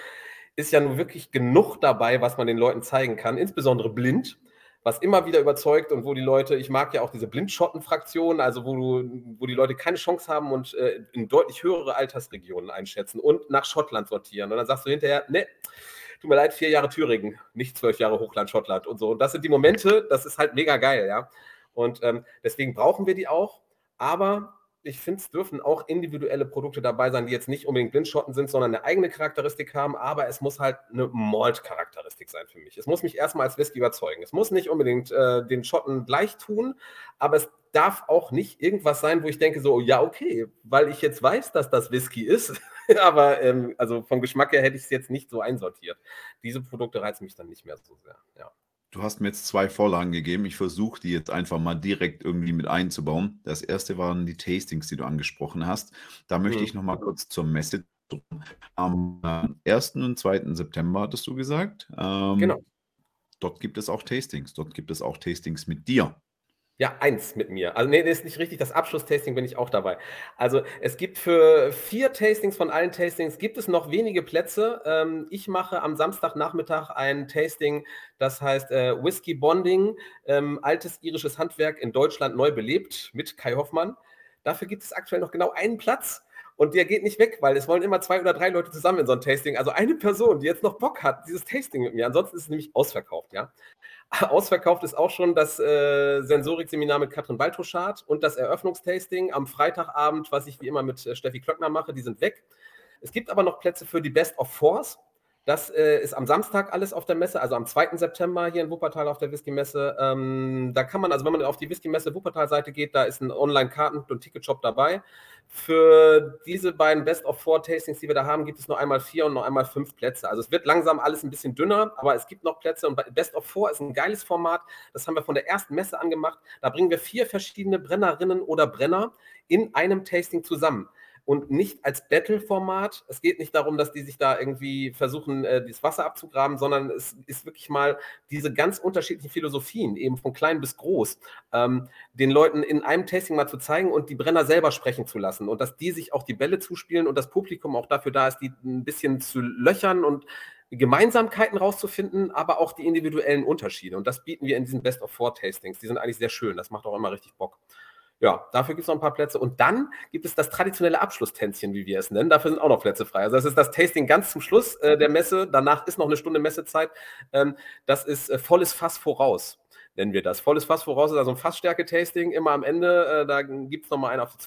[SPEAKER 5] ist ja nun wirklich genug dabei, was man den Leuten zeigen kann, insbesondere blind was immer wieder überzeugt und wo die Leute, ich mag ja auch diese Blindschotten-Fraktion, also wo, du, wo die Leute keine Chance haben und äh, in deutlich höhere Altersregionen einschätzen und nach Schottland sortieren. Und dann sagst du hinterher, ne, tut mir leid, vier Jahre Thüringen, nicht zwölf Jahre Hochland Schottland und so. Und das sind die Momente, das ist halt mega geil, ja. Und ähm, deswegen brauchen wir die auch. Aber ich finde, es dürfen auch individuelle Produkte dabei sein, die jetzt nicht unbedingt Blindschotten sind, sondern eine eigene Charakteristik haben, aber es muss halt eine Malt-Charakteristik sein für mich. Es muss mich erstmal als Whisky überzeugen. Es muss nicht unbedingt äh, den Schotten gleich tun, aber es darf auch nicht irgendwas sein, wo ich denke so, ja, okay, weil ich jetzt weiß, dass das Whisky ist, <laughs> aber ähm, also vom Geschmack her hätte ich es jetzt nicht so einsortiert. Diese Produkte reizen mich dann nicht mehr so sehr, ja.
[SPEAKER 1] Du hast mir jetzt zwei Vorlagen gegeben. Ich versuche die jetzt einfach mal direkt irgendwie mit einzubauen. Das erste waren die Tastings, die du angesprochen hast. Da möchte mhm. ich noch mal kurz zur Messe. Am 1. und 2. September hattest du gesagt. Ähm, genau. Dort gibt es auch Tastings. Dort gibt es auch Tastings mit dir.
[SPEAKER 5] Ja, eins mit mir. Also, nee, das ist nicht richtig. Das Abschlusstasting bin ich auch dabei. Also, es gibt für vier Tastings von allen Tastings gibt es noch wenige Plätze. Ähm, ich mache am Samstagnachmittag ein Tasting, das heißt äh, Whisky Bonding, ähm, altes irisches Handwerk in Deutschland neu belebt mit Kai Hoffmann. Dafür gibt es aktuell noch genau einen Platz. Und der geht nicht weg, weil es wollen immer zwei oder drei Leute zusammen in so ein Tasting. Also eine Person, die jetzt noch Bock hat, dieses Tasting mit mir. Ansonsten ist es nämlich ausverkauft, ja. Ausverkauft ist auch schon das äh, Sensorik-Seminar mit Katrin Baltoschat und das Eröffnungstasting am Freitagabend, was ich wie immer mit äh, Steffi Klöckner mache, die sind weg. Es gibt aber noch Plätze für die Best of Fours. Das äh, ist am Samstag alles auf der Messe, also am 2. September hier in Wuppertal auf der Whisky-Messe. Ähm, da kann man, also wenn man auf die Whisky-Messe Wuppertal-Seite geht, da ist ein Online-Karten- und Ticketshop dabei. Für diese beiden Best of Four Tastings, die wir da haben, gibt es nur einmal vier und noch einmal fünf Plätze. Also es wird langsam alles ein bisschen dünner, aber es gibt noch Plätze und Best of Four ist ein geiles Format. Das haben wir von der ersten Messe angemacht. Da bringen wir vier verschiedene Brennerinnen oder Brenner in einem Tasting zusammen und nicht als Battle-Format. Es geht nicht darum, dass die sich da irgendwie versuchen, äh, das Wasser abzugraben, sondern es ist wirklich mal diese ganz unterschiedlichen Philosophien, eben von klein bis groß, ähm, den Leuten in einem Tasting mal zu zeigen und die Brenner selber sprechen zu lassen und dass die sich auch die Bälle zuspielen und das Publikum auch dafür da ist, die ein bisschen zu löchern und Gemeinsamkeiten rauszufinden, aber auch die individuellen Unterschiede. Und das bieten wir in diesen Best of Four Tastings. Die sind eigentlich sehr schön. Das macht auch immer richtig Bock. Ja, dafür gibt es noch ein paar Plätze. Und dann gibt es das traditionelle Abschlusstänzchen, wie wir es nennen. Dafür sind auch noch Plätze frei. Also das ist das Tasting ganz zum Schluss äh, der Messe. Danach ist noch eine Stunde Messezeit. Ähm, das ist äh, volles Fass voraus, nennen wir das. Volles Fass voraus ist also ein Fassstärke-Tasting. Immer am Ende, äh, da gibt es nochmal einen auf die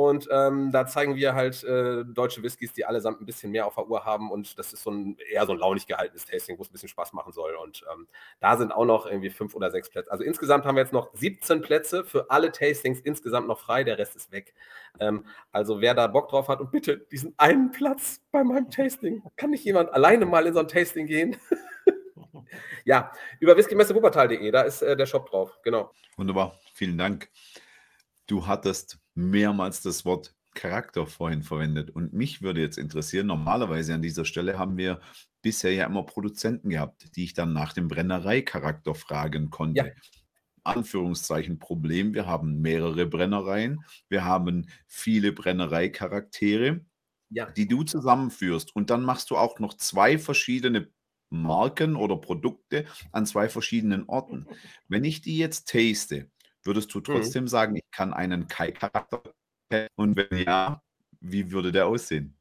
[SPEAKER 5] und ähm, da zeigen wir halt äh, deutsche Whiskys, die allesamt ein bisschen mehr auf der Uhr haben. Und das ist so ein eher so ein launig gehaltenes Tasting, wo es ein bisschen Spaß machen soll. Und ähm, da sind auch noch irgendwie fünf oder sechs Plätze. Also insgesamt haben wir jetzt noch 17 Plätze für alle Tastings insgesamt noch frei. Der Rest ist weg. Ähm, also wer da Bock drauf hat und bitte diesen einen Platz bei meinem Tasting, kann nicht jemand alleine mal in so ein Tasting gehen? <laughs> ja, über whiskymessewuppertal.de, da ist äh, der Shop drauf. Genau.
[SPEAKER 1] Wunderbar. Vielen Dank. Du hattest mehrmals das Wort Charakter vorhin verwendet. Und mich würde jetzt interessieren, normalerweise an dieser Stelle haben wir bisher ja immer Produzenten gehabt, die ich dann nach dem Brennereicharakter fragen konnte. Ja. Anführungszeichen Problem. Wir haben mehrere Brennereien, wir haben viele Brennereicharaktere, ja. die du zusammenführst. Und dann machst du auch noch zwei verschiedene Marken oder Produkte an zwei verschiedenen Orten. Wenn ich die jetzt taste, Würdest du mhm. trotzdem mhm. sagen, ich kann einen Kai-Charakter und wenn ja, wie würde der aussehen?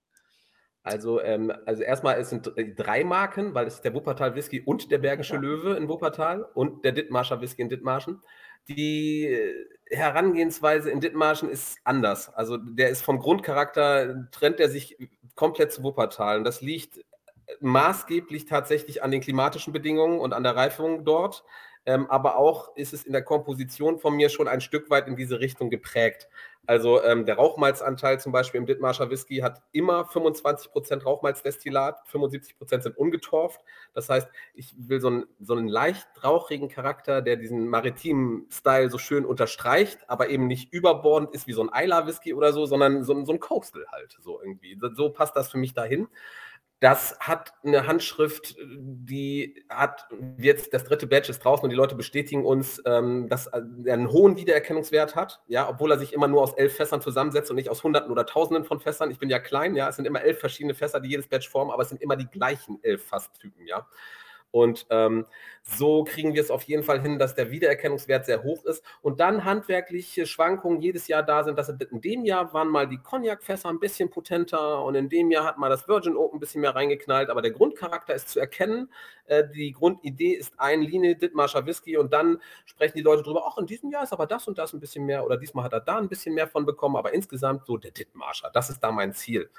[SPEAKER 5] Also, ähm, also erstmal, es sind drei Marken, weil es ist der Wuppertal Whisky und der Bergische ja. Löwe in Wuppertal und der Dithmarscher Whisky in Dithmarschen. Die äh, Herangehensweise in Dithmarschen ist anders. Also der ist vom Grundcharakter, trennt er sich komplett zu Wuppertal. Und das liegt maßgeblich tatsächlich an den klimatischen Bedingungen und an der Reifung dort ähm, aber auch ist es in der Komposition von mir schon ein Stück weit in diese Richtung geprägt. Also ähm, der Rauchmalzanteil zum Beispiel im Dithmarscher Whisky hat immer 25% Rauchmalzdestillat, 75% sind ungetorft. Das heißt, ich will so einen, so einen leicht rauchigen Charakter, der diesen maritimen Style so schön unterstreicht, aber eben nicht überbordend ist wie so ein Eiler Whisky oder so, sondern so, so ein Coastal halt. So irgendwie. So passt das für mich dahin. Das hat eine Handschrift, die hat jetzt das dritte Badge ist draußen und die Leute bestätigen uns, ähm, dass er einen hohen Wiedererkennungswert hat, ja, obwohl er sich immer nur aus elf Fässern zusammensetzt und nicht aus Hunderten oder Tausenden von Fässern. Ich bin ja klein, ja, es sind immer elf verschiedene Fässer, die jedes Badge formen, aber es sind immer die gleichen elf Fasstypen, ja. Und ähm, so kriegen wir es auf jeden Fall hin, dass der Wiedererkennungswert sehr hoch ist und dann handwerkliche Schwankungen jedes Jahr da sind. Dass in dem Jahr waren mal die Cognac-Fässer ein bisschen potenter und in dem Jahr hat mal das Virgin Oak ein bisschen mehr reingeknallt, aber der Grundcharakter ist zu erkennen. Äh, die Grundidee ist ein Linie Dittmarscher Whisky und dann sprechen die Leute drüber, ach, in diesem Jahr ist aber das und das ein bisschen mehr oder diesmal hat er da ein bisschen mehr von bekommen, aber insgesamt so der Dittmarscher, das ist da mein Ziel.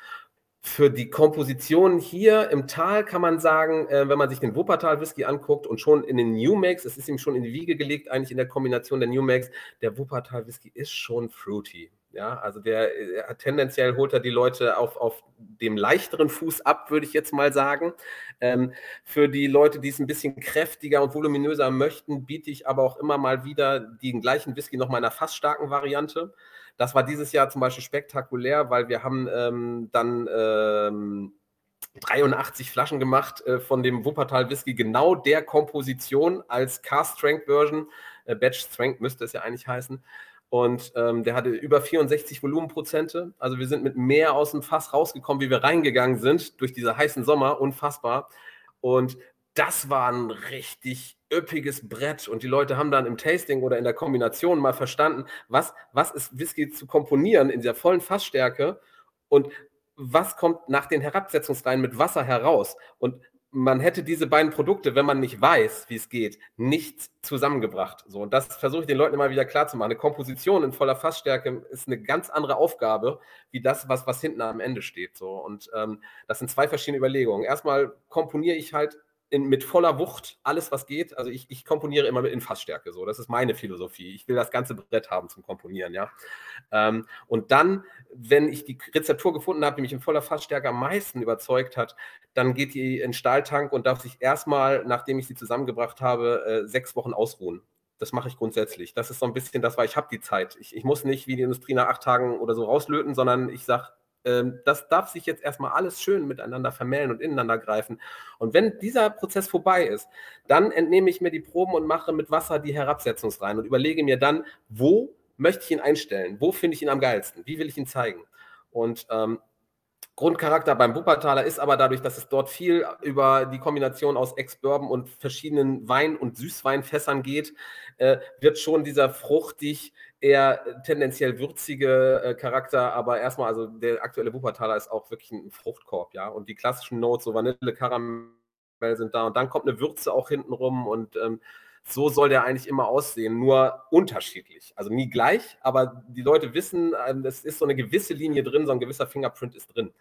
[SPEAKER 5] Für die Komposition hier im Tal kann man sagen, äh, wenn man sich den Wuppertal Whisky anguckt und schon in den New Makes, es ist ihm schon in die Wiege gelegt, eigentlich in der Kombination der New Makes, der Wuppertal Whisky ist schon fruity. Ja, also der, der tendenziell holt er die Leute auf, auf dem leichteren Fuß ab, würde ich jetzt mal sagen. Ähm, für die Leute, die es ein bisschen kräftiger und voluminöser möchten, biete ich aber auch immer mal wieder den gleichen Whisky noch mal in einer fast starken Variante. Das war dieses Jahr zum Beispiel spektakulär, weil wir haben ähm, dann ähm, 83 Flaschen gemacht äh, von dem Wuppertal Whisky, genau der Komposition als Car Strength Version. Äh, Batch Strength müsste es ja eigentlich heißen. Und ähm, der hatte über 64 Volumenprozente. Also wir sind mit mehr aus dem Fass rausgekommen, wie wir reingegangen sind durch diese heißen Sommer. Unfassbar. Und das war ein richtig üppiges Brett und die Leute haben dann im Tasting oder in der Kombination mal verstanden, was, was ist Whisky zu komponieren in dieser vollen Fassstärke und was kommt nach den Herabsetzungsreihen mit Wasser heraus und man hätte diese beiden Produkte, wenn man nicht weiß, wie es geht, nicht zusammengebracht. So, und das versuche ich den Leuten immer wieder klarzumachen. Eine Komposition in voller Fassstärke ist eine ganz andere Aufgabe, wie das, was, was hinten am Ende steht. So. Und ähm, das sind zwei verschiedene Überlegungen. Erstmal komponiere ich halt in, mit voller Wucht alles, was geht. Also ich, ich komponiere immer in Fassstärke. So, das ist meine Philosophie. Ich will das ganze Brett haben zum Komponieren, ja. Ähm, und dann, wenn ich die Rezeptur gefunden habe, die mich in voller Fassstärke am meisten überzeugt hat, dann geht die in Stahltank und darf sich erstmal, nachdem ich sie zusammengebracht habe, äh, sechs Wochen ausruhen. Das mache ich grundsätzlich. Das ist so ein bisschen das, weil ich habe die Zeit. Ich, ich muss nicht wie die Industrie nach acht Tagen oder so rauslöten, sondern ich sage, das darf sich jetzt erstmal alles schön miteinander vermählen und ineinander greifen. Und wenn dieser Prozess vorbei ist, dann entnehme ich mir die Proben und mache mit Wasser die Herabsetzungsreihen und überlege mir dann, wo möchte ich ihn einstellen? Wo finde ich ihn am geilsten? Wie will ich ihn zeigen? Und ähm, Grundcharakter beim Wuppertaler ist aber dadurch, dass es dort viel über die Kombination aus Ex-Bourbon und verschiedenen Wein- und Süßweinfässern geht, äh, wird schon dieser fruchtig, eher tendenziell würzige äh, Charakter, aber erstmal, also der aktuelle Wuppertaler ist auch wirklich ein Fruchtkorb, ja. Und die klassischen Notes, so Vanille, Karamell sind da und dann kommt eine Würze auch hinten rum und ähm, so soll der eigentlich immer aussehen, nur unterschiedlich. Also nie gleich, aber die Leute wissen, ähm, es ist so eine gewisse Linie drin, so ein gewisser Fingerprint ist drin.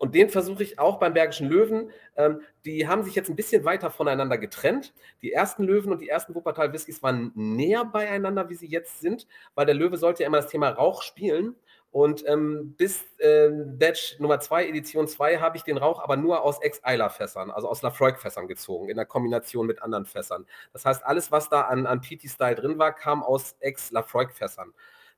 [SPEAKER 5] Und den versuche ich auch beim Bergischen Löwen. Ähm, die haben sich jetzt ein bisschen weiter voneinander getrennt. Die ersten Löwen und die ersten Wuppertal Whiskys waren näher beieinander, wie sie jetzt sind, weil der Löwe sollte ja immer das Thema Rauch spielen. Und ähm, bis ähm, Batch Nummer 2, Edition 2, habe ich den Rauch aber nur aus Ex-Eiler-Fässern, also aus Lafroig-Fässern gezogen, in der Kombination mit anderen Fässern. Das heißt, alles, was da an, an PT-Style drin war, kam aus Ex-Lafroig-Fässern.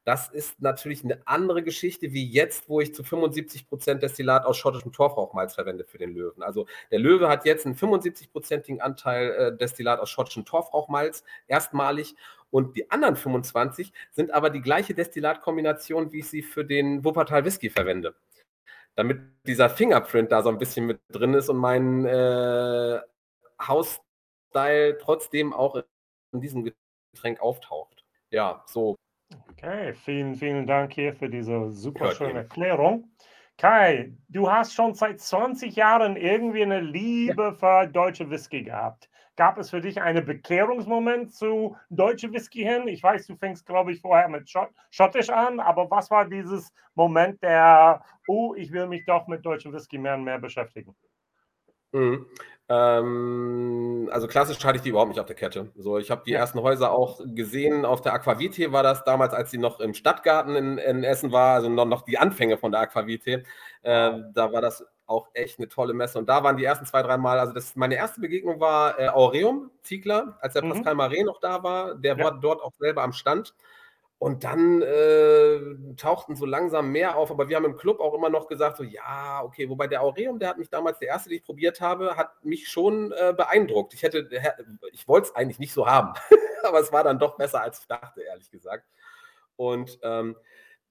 [SPEAKER 5] Das ist natürlich eine andere Geschichte wie jetzt, wo ich zu 75% Destillat aus schottischem Torfrauchmalz verwende für den Löwen. Also der Löwe hat jetzt einen 75%igen Anteil äh, Destillat aus schottischem Torfrauchmalz, erstmalig. Und die anderen 25 sind aber die gleiche Destillatkombination, wie ich sie für den Wuppertal Whisky verwende. Damit dieser Fingerprint da so ein bisschen mit drin ist und mein äh, Hausstyle trotzdem auch in diesem Getränk auftaucht. Ja, so.
[SPEAKER 2] Okay, vielen, vielen Dank hier für diese super schöne Erklärung. Kai, du hast schon seit 20 Jahren irgendwie eine Liebe für deutsche Whisky gehabt. Gab es für dich einen Bekehrungsmoment zu deutsche Whisky hin? Ich weiß, du fängst, glaube ich, vorher mit Schott Schottisch an, aber was war dieses Moment der, oh, ich will mich doch mit deutschem Whisky mehr und mehr beschäftigen?
[SPEAKER 5] Ähm, also klassisch hatte ich die überhaupt nicht auf der Kette. So, ich habe die ja. ersten Häuser auch gesehen. Auf der Aquavite war das damals, als sie noch im Stadtgarten in, in Essen war, also noch, noch, die Anfänge von der Aquavite. Äh, da war das auch echt eine tolle Messe. Und da waren die ersten zwei, drei Mal, also das, meine erste Begegnung war äh, Aureum, Ziegler, als der mhm. Pascal Maré noch da war. Der ja. war dort auch selber am Stand. Und dann äh, tauchten so langsam mehr auf, aber wir haben im Club auch immer noch gesagt, so ja, okay, wobei der Aureum, der hat mich damals, der erste, den ich probiert habe, hat mich schon äh, beeindruckt. Ich hätte, ich wollte es eigentlich nicht so haben, <laughs> aber es war dann doch besser, als ich dachte, ehrlich gesagt. Und ähm,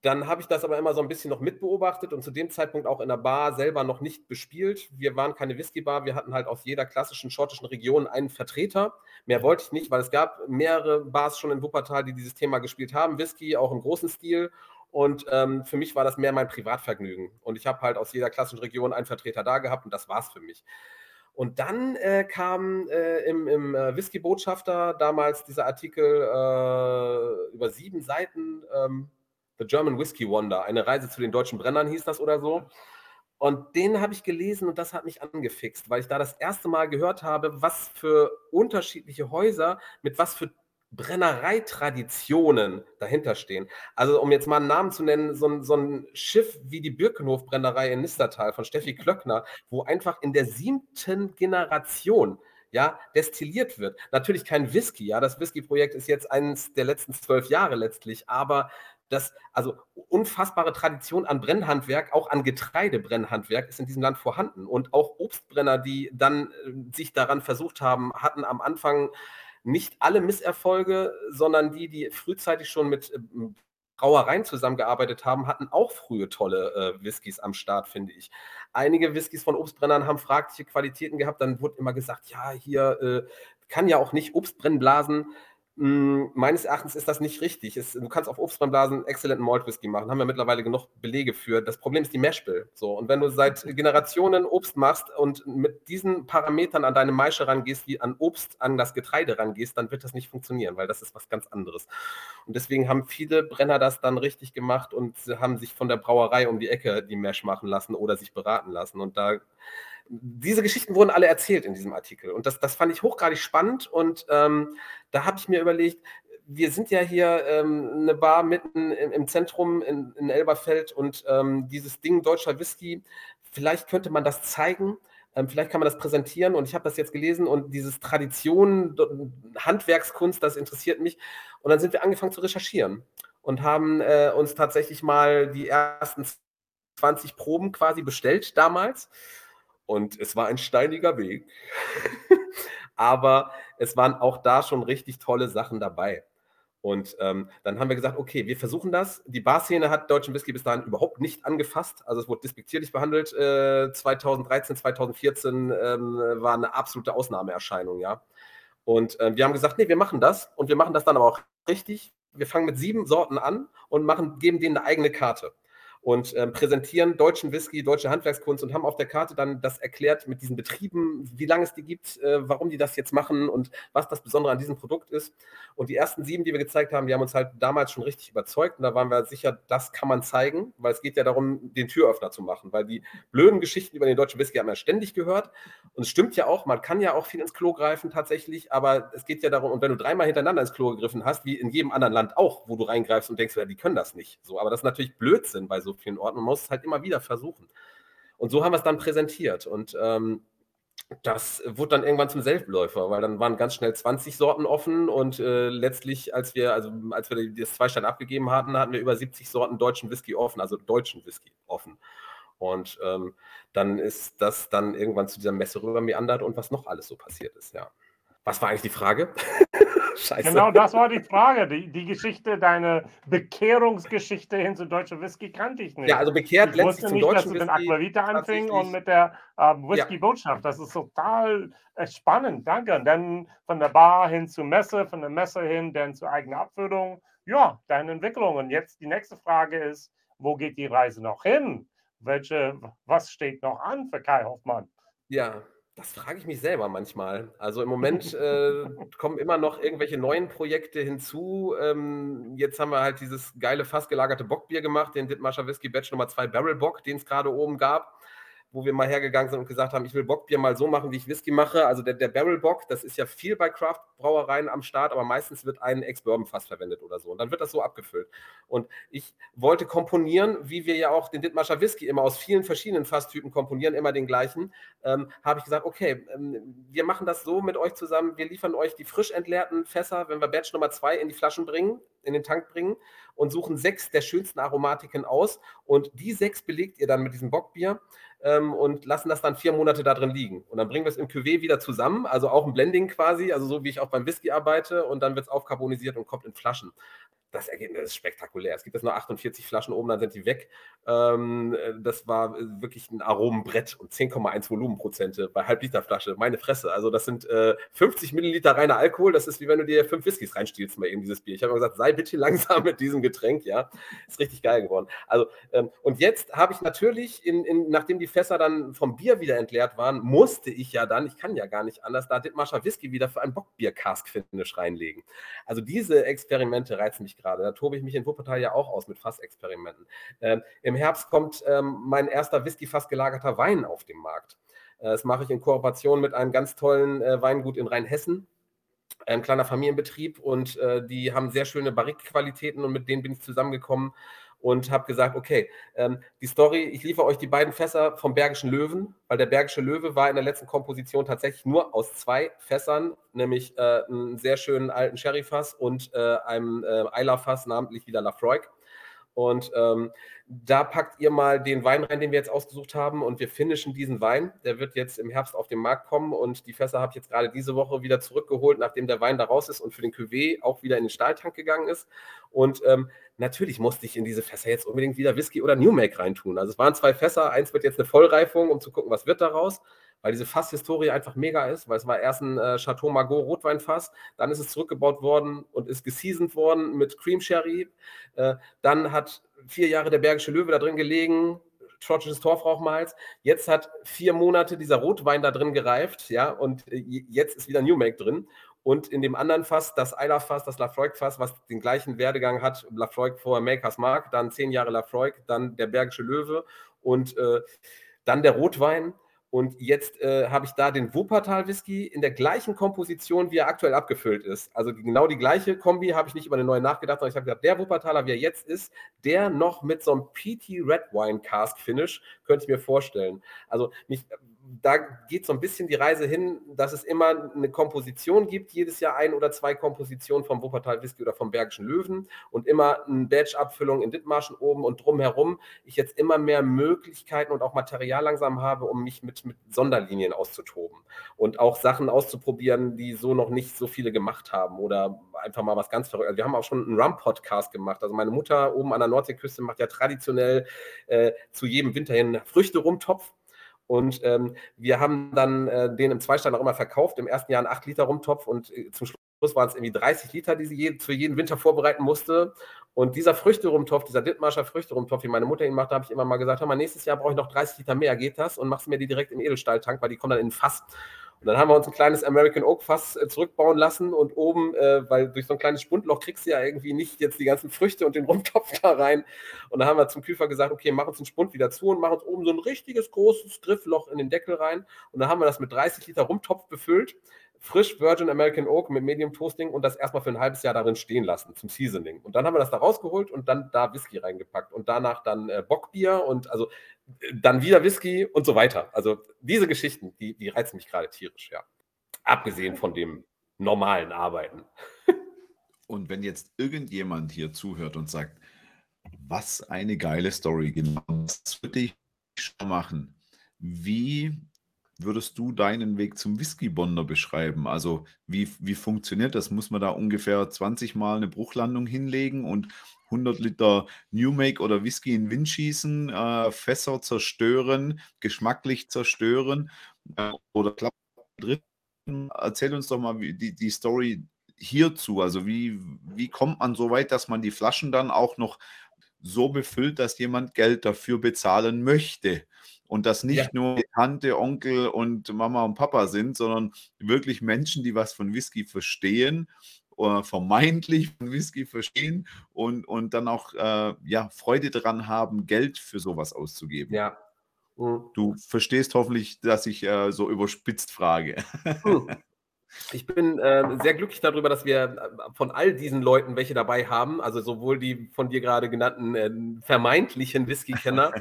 [SPEAKER 5] dann habe ich das aber immer so ein bisschen noch mitbeobachtet und zu dem Zeitpunkt auch in der Bar selber noch nicht bespielt. Wir waren keine Whisky-Bar, wir hatten halt aus jeder klassischen schottischen Region einen Vertreter. Mehr wollte ich nicht, weil es gab mehrere Bars schon in Wuppertal, die dieses Thema gespielt haben, Whisky auch im großen Stil. Und ähm, für mich war das mehr mein Privatvergnügen. Und ich habe halt aus jeder klassischen Region einen Vertreter da gehabt und das war es für mich. Und dann äh, kam äh, im, im äh, Whisky-Botschafter damals dieser Artikel äh, über sieben Seiten. Ähm, The German Whiskey Wonder, eine Reise zu den deutschen Brennern hieß das oder so. Und den habe ich gelesen und das hat mich angefixt, weil ich da das erste Mal gehört habe, was für unterschiedliche Häuser mit was für Brennereitraditionen dahinter stehen. Also um jetzt mal einen Namen zu nennen, so ein, so ein Schiff wie die Birkenhof-Brennerei in Nistertal von Steffi Klöckner, wo einfach in der siebten Generation ja, destilliert wird. Natürlich kein Whisky, ja, das Whisky-Projekt ist jetzt eines der letzten zwölf Jahre letztlich, aber das, also unfassbare Tradition an Brennhandwerk, auch an Getreidebrennhandwerk ist in diesem Land vorhanden. Und auch Obstbrenner, die dann äh, sich daran versucht haben, hatten am Anfang nicht alle Misserfolge, sondern die, die frühzeitig schon mit äh, Brauereien zusammengearbeitet haben, hatten auch frühe tolle äh, Whiskys am Start, finde ich. Einige Whiskys von Obstbrennern haben fragliche Qualitäten gehabt, dann wurde immer gesagt, ja, hier äh, kann ja auch nicht Obstbrennblasen meines Erachtens ist das nicht richtig. Es, du kannst auf Obstbrennblasen exzellenten Malt Whisky machen. Haben wir mittlerweile genug Belege für. Das Problem ist die Mashbill. So, und wenn du seit Generationen Obst machst und mit diesen Parametern an deine Maische rangehst, wie an Obst an das Getreide rangehst, dann wird das nicht funktionieren, weil das ist was ganz anderes. Und deswegen haben viele Brenner das dann richtig gemacht und haben sich von der Brauerei um die Ecke die Mash machen lassen oder sich beraten lassen. Und da diese Geschichten wurden alle erzählt in diesem Artikel. Und das, das fand ich hochgradig spannend. Und ähm, da habe ich mir überlegt, wir sind ja hier ähm, eine Bar mitten im, im Zentrum in, in, Elberfeld und ähm, dieses Ding deutscher Whisky, vielleicht könnte man das zeigen. Ähm, vielleicht kann man das präsentieren und ich habe das jetzt gelesen und dieses Tradition, Handwerkskunst, das interessiert mich. Und dann sind wir angefangen zu recherchieren und haben äh, uns tatsächlich mal die ersten 20 Proben quasi bestellt damals und es war ein steiniger Weg. <laughs> Aber es waren auch da schon richtig tolle Sachen dabei. Und ähm, dann haben wir gesagt, okay, wir versuchen das. Die Barszene hat deutschen Whisky bis dahin überhaupt nicht angefasst. Also es wurde despektierlich behandelt. Äh, 2013, 2014 ähm, war eine absolute Ausnahmeerscheinung, ja. Und äh, wir haben gesagt, nee, wir machen das. Und wir machen das dann aber auch richtig. Wir fangen mit sieben Sorten an und machen, geben denen eine eigene Karte und ähm, präsentieren deutschen Whisky, deutsche Handwerkskunst und haben auf der Karte dann das erklärt mit diesen Betrieben, wie lange es die gibt, äh, warum die das jetzt machen und was das Besondere an diesem Produkt ist. Und die ersten sieben, die wir gezeigt haben, die haben uns halt damals schon richtig überzeugt und da waren wir sicher, das kann man zeigen, weil es geht ja darum, den Türöffner zu machen, weil die blöden Geschichten über den deutschen Whisky haben wir ständig gehört und es stimmt ja auch, man kann ja auch viel ins Klo greifen tatsächlich, aber es geht ja darum, und wenn du dreimal hintereinander ins Klo gegriffen hast, wie in jedem anderen Land auch, wo du reingreifst und denkst, ja, die können das nicht. So, aber das ist natürlich Blödsinn bei so so vielen Orten. Man muss es halt immer wieder versuchen. Und so haben wir es dann präsentiert. Und ähm, das wurde dann irgendwann zum Selbstläufer, weil dann waren ganz schnell 20 Sorten offen und äh, letztlich, als wir, also als wir das Zweistand abgegeben hatten, hatten wir über 70 Sorten deutschen Whisky offen, also deutschen Whisky offen. Und ähm, dann ist das dann irgendwann zu dieser Messe rüber meandert und was noch alles so passiert ist, ja. Was war eigentlich die Frage? <laughs>
[SPEAKER 2] Scheiße. Genau, das war die Frage. Die, die Geschichte, deine Bekehrungsgeschichte hin zu deutscher Whisky kannte ich nicht.
[SPEAKER 5] Ja, also bekehrt
[SPEAKER 2] ich letztlich zum nicht, deutschen dass du mit anfing und mit der ähm, Whisky-Botschaft. Das ist total äh, spannend. Danke. Und dann von der Bar hin zur Messe, von der Messe hin dann zur eigenen Abfüllung. Ja, deine Entwicklung. Und jetzt die nächste Frage ist, wo geht die Reise noch hin? Welche, was steht noch an für Kai Hoffmann?
[SPEAKER 5] Ja, das frage ich mich selber manchmal. Also im <laughs> Moment äh, kommen immer noch irgendwelche neuen Projekte hinzu. Ähm, jetzt haben wir halt dieses geile, fast gelagerte Bockbier gemacht, den Dittmarscher Whisky Batch Nummer 2 Barrel Bock, den es gerade oben gab wo wir mal hergegangen sind und gesagt haben, ich will Bockbier mal so machen, wie ich Whisky mache. Also der, der Barrel Bock, das ist ja viel bei Craft-Brauereien am Start, aber meistens wird ein Ex-Bourbon-Fass verwendet oder so. Und dann wird das so abgefüllt. Und ich wollte komponieren, wie wir ja auch den Dittmarscher Whisky immer aus vielen verschiedenen Fasstypen komponieren, immer den gleichen. Ähm, habe ich gesagt, okay, ähm, wir machen das so mit euch zusammen. Wir liefern euch die frisch entleerten Fässer, wenn wir Batch Nummer zwei in die Flaschen bringen, in den Tank bringen und suchen sechs der schönsten Aromatiken aus. Und die sechs belegt ihr dann mit diesem Bockbier ähm, und lassen das dann vier Monate da drin liegen. Und dann bringen wir es im Cuvée wieder zusammen, also auch ein Blending quasi, also so wie ich auch beim Whisky arbeite und dann wird es aufkarbonisiert und kommt in Flaschen das Ergebnis ist spektakulär. Es gibt jetzt nur 48 Flaschen oben, dann sind die weg. Ähm, das war äh, wirklich ein Aromenbrett und 10,1 Volumenprozente bei Halbliterflasche. Meine Fresse. Also das sind äh, 50 Milliliter reiner Alkohol. Das ist wie wenn du dir fünf Whiskys reinstiehlst mal eben dieses Bier. Ich habe gesagt, sei bitte langsam <laughs> mit diesem Getränk. Ja, ist richtig geil geworden. Also ähm, und jetzt habe ich natürlich, in, in, nachdem die Fässer dann vom Bier wieder entleert waren, musste ich ja dann, ich kann ja gar nicht anders, da Dittmarscher Whisky wieder für ein Bockbier-Cask-Finish reinlegen. Also diese Experimente reizen mich gerade. Da tobe ich mich in Wuppertal ja auch aus mit Fassexperimenten. Ähm, Im Herbst kommt ähm, mein erster Whisky-Fass gelagerter Wein auf den Markt. Äh, das mache ich in Kooperation mit einem ganz tollen äh, Weingut in Rheinhessen ein kleiner Familienbetrieb und äh, die haben sehr schöne Barrique-Qualitäten und mit denen bin ich zusammengekommen und habe gesagt, okay, ähm, die Story, ich liefere euch die beiden Fässer vom Bergischen Löwen, weil der Bergische Löwe war in der letzten Komposition tatsächlich nur aus zwei Fässern, nämlich äh, einem sehr schönen alten Sherry-Fass und äh, einem äh, Eiler-Fass, namentlich wieder Lafroig. Und ähm, da packt ihr mal den Wein rein, den wir jetzt ausgesucht haben und wir finishen diesen Wein. Der wird jetzt im Herbst auf den Markt kommen und die Fässer habe ich jetzt gerade diese Woche wieder zurückgeholt, nachdem der Wein da raus ist und für den Cuvée auch wieder in den Stahltank gegangen ist. Und ähm, natürlich musste ich in diese Fässer jetzt unbedingt wieder Whisky oder New Make reintun. Also es waren zwei Fässer, eins wird jetzt eine Vollreifung, um zu gucken, was wird daraus. Weil diese Fasshistorie einfach mega ist, weil es war erst ein äh, Chateau Margaux Rotweinfass, dann ist es zurückgebaut worden und ist geseasoned worden mit Cream Sherry. Äh, dann hat vier Jahre der Bergische Löwe da drin gelegen, schottisches Torfrauchmalz. Jetzt hat vier Monate dieser Rotwein da drin gereift, ja, und äh, jetzt ist wieder New Make drin. Und in dem anderen Fass, das Eiler-Fass, das Lafroig-Fass, was den gleichen Werdegang hat, Lafroig vor Makers Mark, dann zehn Jahre Lafroig, dann der Bergische Löwe und äh, dann der Rotwein. Und jetzt äh, habe ich da den Wuppertal Whisky in der gleichen Komposition, wie er aktuell abgefüllt ist. Also genau die gleiche Kombi habe ich nicht über eine neue nachgedacht, sondern ich habe gesagt, der Wuppertaler, wie er jetzt ist, der noch mit so einem PT Red Wine Cask Finish, könnte ich mir vorstellen. Also mich, da geht so ein bisschen die Reise hin, dass es immer eine Komposition gibt, jedes Jahr ein oder zwei Kompositionen vom Wuppertal Whisky oder vom Bergischen Löwen und immer eine Badge-Abfüllung in Dithmarschen oben und drumherum. Ich jetzt immer mehr Möglichkeiten und auch Material langsam habe, um mich mit, mit Sonderlinien auszutoben und auch Sachen auszuprobieren, die so noch nicht so viele gemacht haben oder einfach mal was ganz verrückt. Also wir haben auch schon einen Rum-Podcast gemacht. Also meine Mutter oben an der Nordseeküste macht ja traditionell äh, zu jedem Winter hin Früchte-Rumtopf und ähm, wir haben dann äh, den im Zweistand auch immer verkauft, im ersten Jahr einen 8 Liter Rumtopf und äh, zum Schluss waren es irgendwie 30 Liter, die sie je, für jeden Winter vorbereiten musste. Und dieser Früchte-Rumtopf, dieser Dittmarscher Früchte-Rumtopf, wie meine Mutter ihn machte, habe ich immer mal gesagt, hör mal, nächstes Jahr brauche ich noch 30 Liter mehr, geht das? Und machst mir die direkt im Edelstahltank, weil die kommen dann in ein Fass. Und dann haben wir uns ein kleines American Oak Fass äh, zurückbauen lassen und oben, äh, weil durch so ein kleines Spundloch kriegst du ja irgendwie nicht jetzt die ganzen Früchte und den Rumtopf <laughs> da rein. Und dann haben wir zum Küfer gesagt, okay, mach uns den Spund wieder zu und mach uns oben so ein richtiges großes Griffloch in den Deckel rein. Und dann haben wir das mit 30 Liter Rumtopf befüllt frisch Virgin American Oak mit Medium Toasting und das erstmal für ein halbes Jahr darin stehen lassen zum Seasoning. Und dann haben wir das da rausgeholt und dann da Whisky reingepackt und danach dann äh, Bockbier und also äh, dann wieder Whisky und so weiter. Also diese Geschichten, die, die reizen mich gerade tierisch, ja. Abgesehen von dem normalen Arbeiten. <laughs>
[SPEAKER 1] Und wenn jetzt irgendjemand hier zuhört und sagt, was eine geile Story, genau das würde ich schon machen. Wie würdest du deinen Weg zum Whisky-Bonder beschreiben? Also wie, wie funktioniert das? Muss man da ungefähr 20 Mal eine Bruchlandung hinlegen und 100 Liter New Make oder Whisky in Wind schießen, äh, Fässer zerstören, geschmacklich zerstören äh, oder drin? Erzähl uns doch mal die, die Story hierzu. Also wie, wie kommt man so weit, dass man die Flaschen dann auch noch so befüllt, dass jemand Geld dafür bezahlen möchte? Und das nicht ja. nur Tante, Onkel und Mama und Papa sind, sondern wirklich Menschen, die was von Whisky verstehen oder vermeintlich von Whisky verstehen und, und dann auch äh, ja, Freude daran haben, Geld für sowas auszugeben.
[SPEAKER 5] Ja.
[SPEAKER 1] Mhm. Du verstehst hoffentlich, dass ich äh, so überspitzt frage.
[SPEAKER 5] Mhm. <laughs> Ich bin äh, sehr glücklich darüber, dass wir äh, von all diesen Leuten welche dabei haben, also sowohl die von dir gerade genannten äh, vermeintlichen Whisky-Kenner,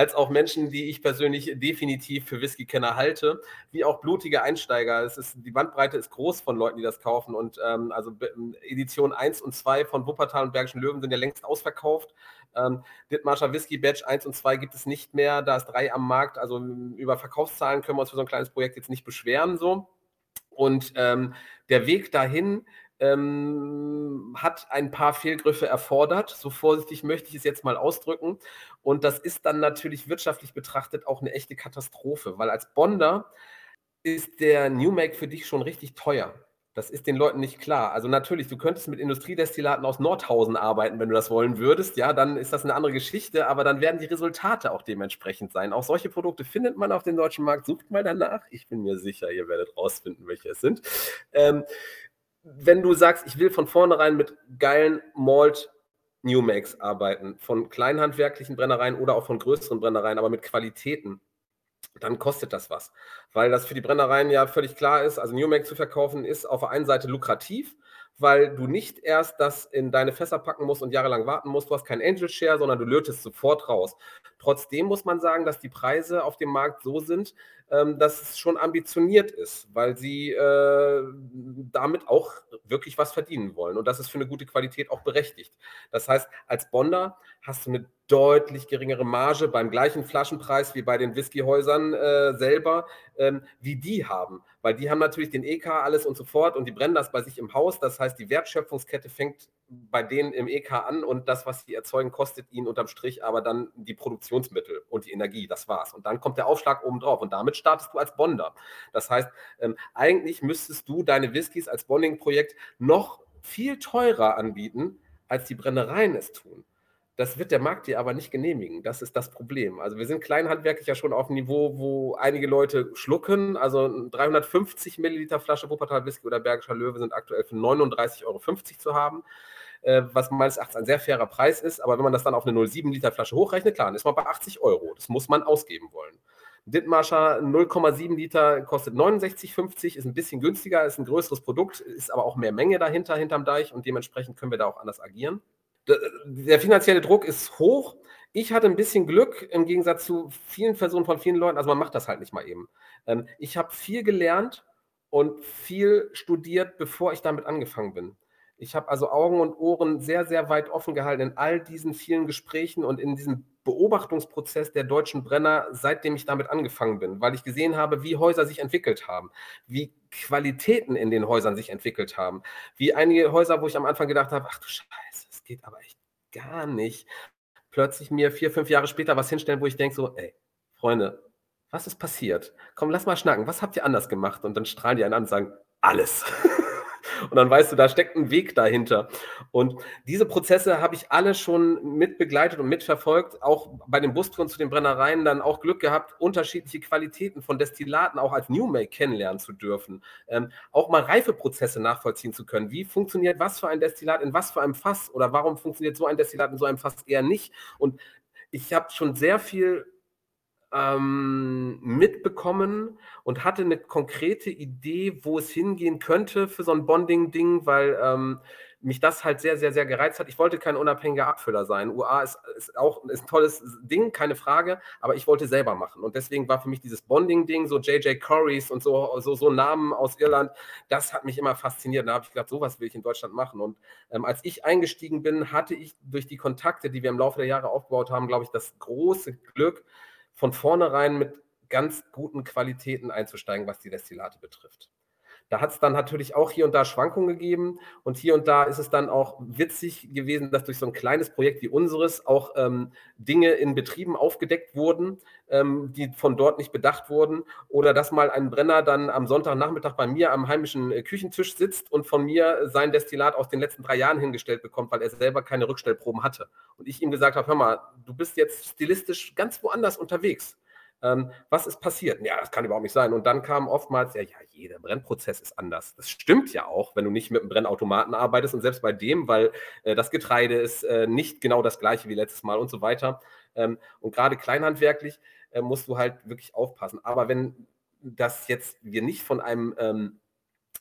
[SPEAKER 5] als auch Menschen, die ich persönlich definitiv für Whisky-Kenner halte, wie auch blutige Einsteiger. Es ist, die Bandbreite ist groß von Leuten, die das kaufen. Und ähm, also Edition 1 und 2 von Wuppertal und Bergischen Löwen sind ja längst ausverkauft. Ähm, Dittmarscher Whisky Badge 1 und 2 gibt es nicht mehr. Da ist drei am Markt. Also über Verkaufszahlen können wir uns für so ein kleines Projekt jetzt nicht beschweren. So. Und ähm, der Weg dahin ähm, hat ein paar Fehlgriffe erfordert. So vorsichtig möchte ich es jetzt mal ausdrücken. Und das ist dann natürlich wirtschaftlich betrachtet auch eine echte Katastrophe, weil als Bonder ist der New Make für dich schon richtig teuer. Das ist den Leuten nicht klar. Also natürlich, du könntest mit Industriedestillaten aus Nordhausen arbeiten, wenn du das wollen würdest. Ja, dann ist das eine andere Geschichte, aber dann werden die Resultate auch dementsprechend sein. Auch solche Produkte findet man auf dem deutschen Markt. Sucht mal danach. Ich bin mir sicher, ihr werdet rausfinden, welche es sind. Ähm, wenn du sagst, ich will von vornherein mit geilen Malt New Makes arbeiten, von kleinhandwerklichen Brennereien oder auch von größeren Brennereien, aber mit Qualitäten, dann kostet das was. Weil das für die Brennereien ja völlig klar ist, also New Make zu verkaufen ist auf der einen Seite lukrativ, weil du nicht erst das in deine Fässer packen musst und jahrelang warten musst. Du hast kein Angel Share, sondern du lötest sofort raus. Trotzdem muss man sagen, dass die Preise auf dem Markt so sind, dass es schon ambitioniert ist, weil sie äh, damit auch wirklich was verdienen wollen. Und das ist für eine gute Qualität auch berechtigt. Das heißt, als Bonder hast du eine deutlich geringere Marge beim gleichen Flaschenpreis wie bei den Whiskyhäusern äh, selber, ähm, wie die haben. Weil die haben natürlich den EK alles und so fort und die brennen das bei sich im Haus. Das heißt, die Wertschöpfungskette fängt bei denen im EK an und das, was sie erzeugen, kostet ihnen unterm Strich aber dann die Produktionsmittel und die Energie. Das war's. Und dann kommt der Aufschlag oben drauf und damit startest du als Bonder. Das heißt, ähm, eigentlich müsstest du deine Whiskys als Bonding-Projekt noch viel teurer anbieten, als die Brennereien es tun. Das wird der Markt dir aber nicht genehmigen. Das ist das Problem. Also wir sind kleinhandwerklich ja schon auf einem Niveau, wo einige Leute schlucken. Also 350 Milliliter Flasche Wuppertal Whisky oder Bergischer Löwe sind aktuell für 39,50 Euro zu haben, äh, was meines Erachtens ein sehr fairer Preis ist. Aber wenn man das dann auf eine 0,7 Liter Flasche hochrechnet, klar, dann ist man bei 80 Euro. Das muss man ausgeben wollen. Dithmarscher 0,7 Liter kostet 69,50, ist ein bisschen günstiger, ist ein größeres Produkt, ist aber auch mehr Menge dahinter, hinterm Deich und dementsprechend können wir da auch anders agieren der finanzielle Druck ist hoch. Ich hatte ein bisschen Glück im Gegensatz zu vielen Personen von vielen Leuten. Also man macht das halt nicht mal eben. Ähm, ich habe viel gelernt und viel studiert, bevor ich damit angefangen bin. Ich habe also Augen und Ohren sehr, sehr weit offen gehalten in all diesen vielen Gesprächen und in diesem Beobachtungsprozess der deutschen Brenner, seitdem ich damit angefangen bin, weil ich gesehen habe, wie Häuser sich entwickelt haben, wie Qualitäten in den Häusern sich entwickelt haben, wie einige Häuser, wo ich am Anfang gedacht habe, ach du Scheiße, das geht aber echt gar nicht, plötzlich mir vier, fünf Jahre später was hinstellen, wo ich denke so, ey, Freunde, was ist passiert? Komm, lass mal schnacken, was habt ihr anders gemacht? Und dann strahlen die einen an und sagen, alles. <laughs> Und dann weißt du, da steckt ein Weg dahinter. Und diese Prozesse habe ich alle schon mitbegleitet und mitverfolgt, auch bei den Bustouren zu den Brennereien dann auch Glück gehabt, unterschiedliche Qualitäten von Destillaten auch als New Make kennenlernen zu dürfen. Ähm, auch mal Reifeprozesse nachvollziehen zu können. Wie funktioniert was für ein Destillat in was für einem Fass oder warum funktioniert so ein Destillat in so einem Fass eher nicht? Und ich habe schon sehr viel ähm, mitbekommen und hatte eine konkrete Idee, wo es hingehen könnte für so ein Bonding-Ding, weil ähm, mich das halt sehr, sehr, sehr gereizt hat. Ich wollte kein unabhängiger Abfüller sein. UA ist, ist auch ist ein tolles Ding, keine Frage, aber ich wollte selber machen. Und deswegen war für mich dieses Bonding-Ding, so JJ Corys und so, so, so Namen aus Irland, das hat mich immer fasziniert. Da habe ich gedacht, sowas will ich in Deutschland machen. Und ähm, als ich eingestiegen bin, hatte ich durch die Kontakte, die wir im Laufe der Jahre aufgebaut haben, glaube ich, das große Glück, von vornherein mit ganz guten Qualitäten einzusteigen, was die Destillate betrifft. Da hat es dann natürlich auch hier und da Schwankungen gegeben und hier und da ist es dann auch witzig gewesen, dass durch so ein kleines Projekt wie unseres auch ähm, Dinge in Betrieben aufgedeckt wurden, ähm, die von dort nicht bedacht wurden oder dass mal ein Brenner dann am Sonntagnachmittag bei mir am heimischen äh, Küchentisch sitzt und von mir sein Destillat aus den letzten drei Jahren hingestellt bekommt, weil er selber keine Rückstellproben hatte. Und ich ihm gesagt habe, hör mal, du bist jetzt stilistisch ganz woanders unterwegs. Ähm, was ist passiert? Ja, das kann überhaupt nicht sein. Und dann kam oftmals, ja, ja, jeder Brennprozess ist anders. Das stimmt ja auch, wenn du nicht mit einem Brennautomaten arbeitest und selbst bei dem, weil äh, das Getreide ist äh, nicht genau das gleiche wie letztes Mal und so weiter. Ähm, und gerade kleinhandwerklich äh, musst du halt wirklich aufpassen. Aber wenn das jetzt wir nicht von einem ähm,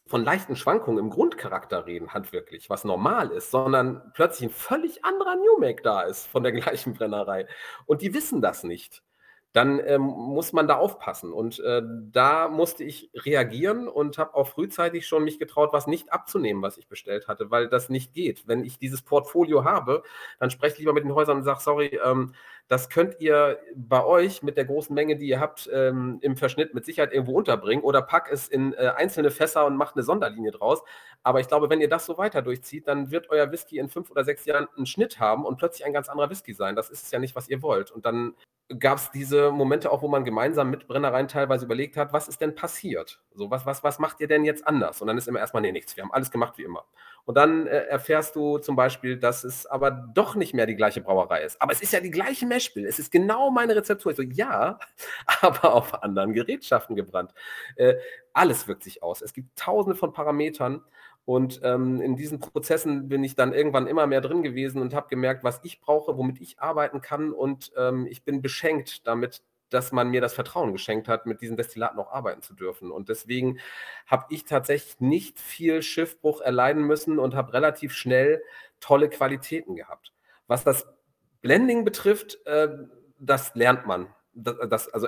[SPEAKER 5] von leichten Schwankungen im Grundcharakter reden, handwerklich, was normal ist, sondern plötzlich ein völlig anderer New Make da ist von der gleichen Brennerei. Und die wissen das nicht dann ähm, muss man da aufpassen. Und äh, da musste ich reagieren und habe auch frühzeitig schon mich getraut, was nicht abzunehmen, was ich bestellt hatte, weil das nicht geht. Wenn ich dieses Portfolio habe, dann spreche ich lieber mit den Häusern und sage, sorry, ähm, das könnt ihr bei euch mit der großen Menge, die ihr habt, ähm, im Verschnitt mit Sicherheit irgendwo unterbringen oder pack es in äh, einzelne Fässer und macht eine Sonderlinie draus. Aber ich glaube, wenn ihr das so weiter durchzieht, dann wird euer Whisky in fünf oder sechs Jahren einen Schnitt haben und plötzlich ein ganz anderer Whisky sein. Das ist ja nicht, was ihr wollt. Und dann gab es diese Momente auch, wo man gemeinsam mit Brennereien teilweise überlegt hat, was ist denn passiert? So, was, was, was macht ihr denn jetzt anders? Und dann ist immer erstmal, nee, nichts, wir haben alles gemacht wie immer. Und dann äh, erfährst du zum Beispiel, dass es aber doch nicht mehr die gleiche Brauerei ist. Aber es ist ja die gleiche Meshbill. Es ist genau meine Rezeptur. Ich so, ja, <laughs> aber auf anderen Gerätschaften gebrannt. Äh, alles wirkt sich aus. Es gibt tausende von Parametern und ähm, in diesen Prozessen bin ich dann irgendwann immer mehr drin gewesen und habe gemerkt, was ich brauche, womit ich arbeiten kann. Und ähm, ich bin beschenkt damit, dass man mir das Vertrauen geschenkt hat, mit diesen Destillaten noch arbeiten zu dürfen. Und deswegen habe ich tatsächlich nicht viel Schiffbruch erleiden müssen und habe relativ schnell tolle Qualitäten gehabt. Was das Blending betrifft, äh, das lernt man das, das, also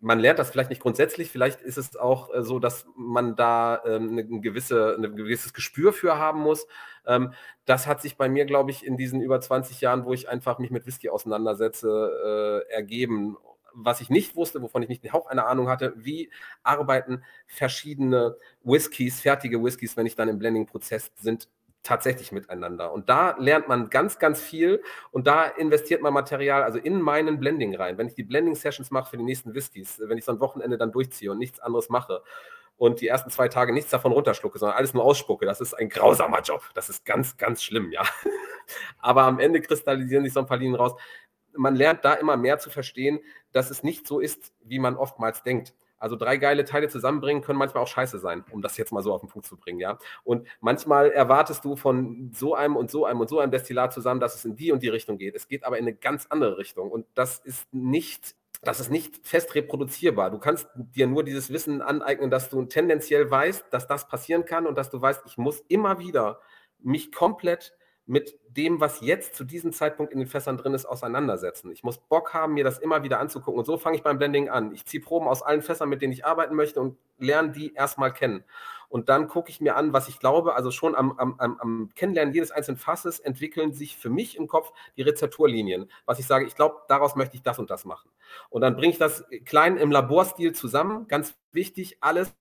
[SPEAKER 5] man lernt das vielleicht nicht grundsätzlich, vielleicht ist es auch äh, so, dass man da ähm, eine gewisse, ein gewisses Gespür für haben muss. Ähm, das hat sich bei mir, glaube ich, in diesen über 20 Jahren, wo ich einfach mich mit Whisky auseinandersetze, äh, ergeben. Was ich nicht wusste, wovon ich nicht den Hauch einer Ahnung hatte, wie arbeiten verschiedene Whiskys, fertige Whiskys, wenn ich dann im Blending-Prozess sind, tatsächlich miteinander. Und da lernt man ganz, ganz viel und da investiert man Material, also in meinen Blending rein. Wenn ich die Blending-Sessions mache für die nächsten Whiskys, wenn ich so ein Wochenende dann durchziehe und nichts anderes mache und die ersten zwei Tage nichts davon runterschlucke, sondern alles nur ausspucke, das ist ein grausamer Job. Das ist ganz, ganz schlimm, ja. <laughs> Aber am Ende kristallisieren sich so ein paar Linien raus. Man lernt da immer mehr zu verstehen, dass es nicht so ist, wie man oftmals denkt. Also drei geile Teile zusammenbringen können manchmal auch scheiße sein, um das jetzt mal so auf den Punkt zu bringen, ja. Und manchmal erwartest du von so einem und so einem und so einem Destillat zusammen, dass es in die und die Richtung geht. Es geht aber in eine ganz andere Richtung und das ist nicht das ist nicht fest reproduzierbar. Du kannst dir nur dieses Wissen aneignen, dass du tendenziell weißt, dass das passieren kann und dass du weißt, ich muss immer wieder mich komplett mit dem, was jetzt zu diesem Zeitpunkt in den Fässern drin ist, auseinandersetzen. Ich muss Bock haben, mir das immer wieder anzugucken. Und so fange ich beim Blending an. Ich ziehe Proben aus allen Fässern, mit denen ich arbeiten möchte und lerne die erstmal kennen. Und dann gucke ich mir an, was ich glaube, also schon am, am, am Kennenlernen jedes einzelnen Fasses entwickeln sich für mich im Kopf die Rezepturlinien. Was ich sage, ich glaube, daraus möchte ich das und das machen. Und dann bringe ich das klein im Laborstil zusammen. Ganz wichtig, alles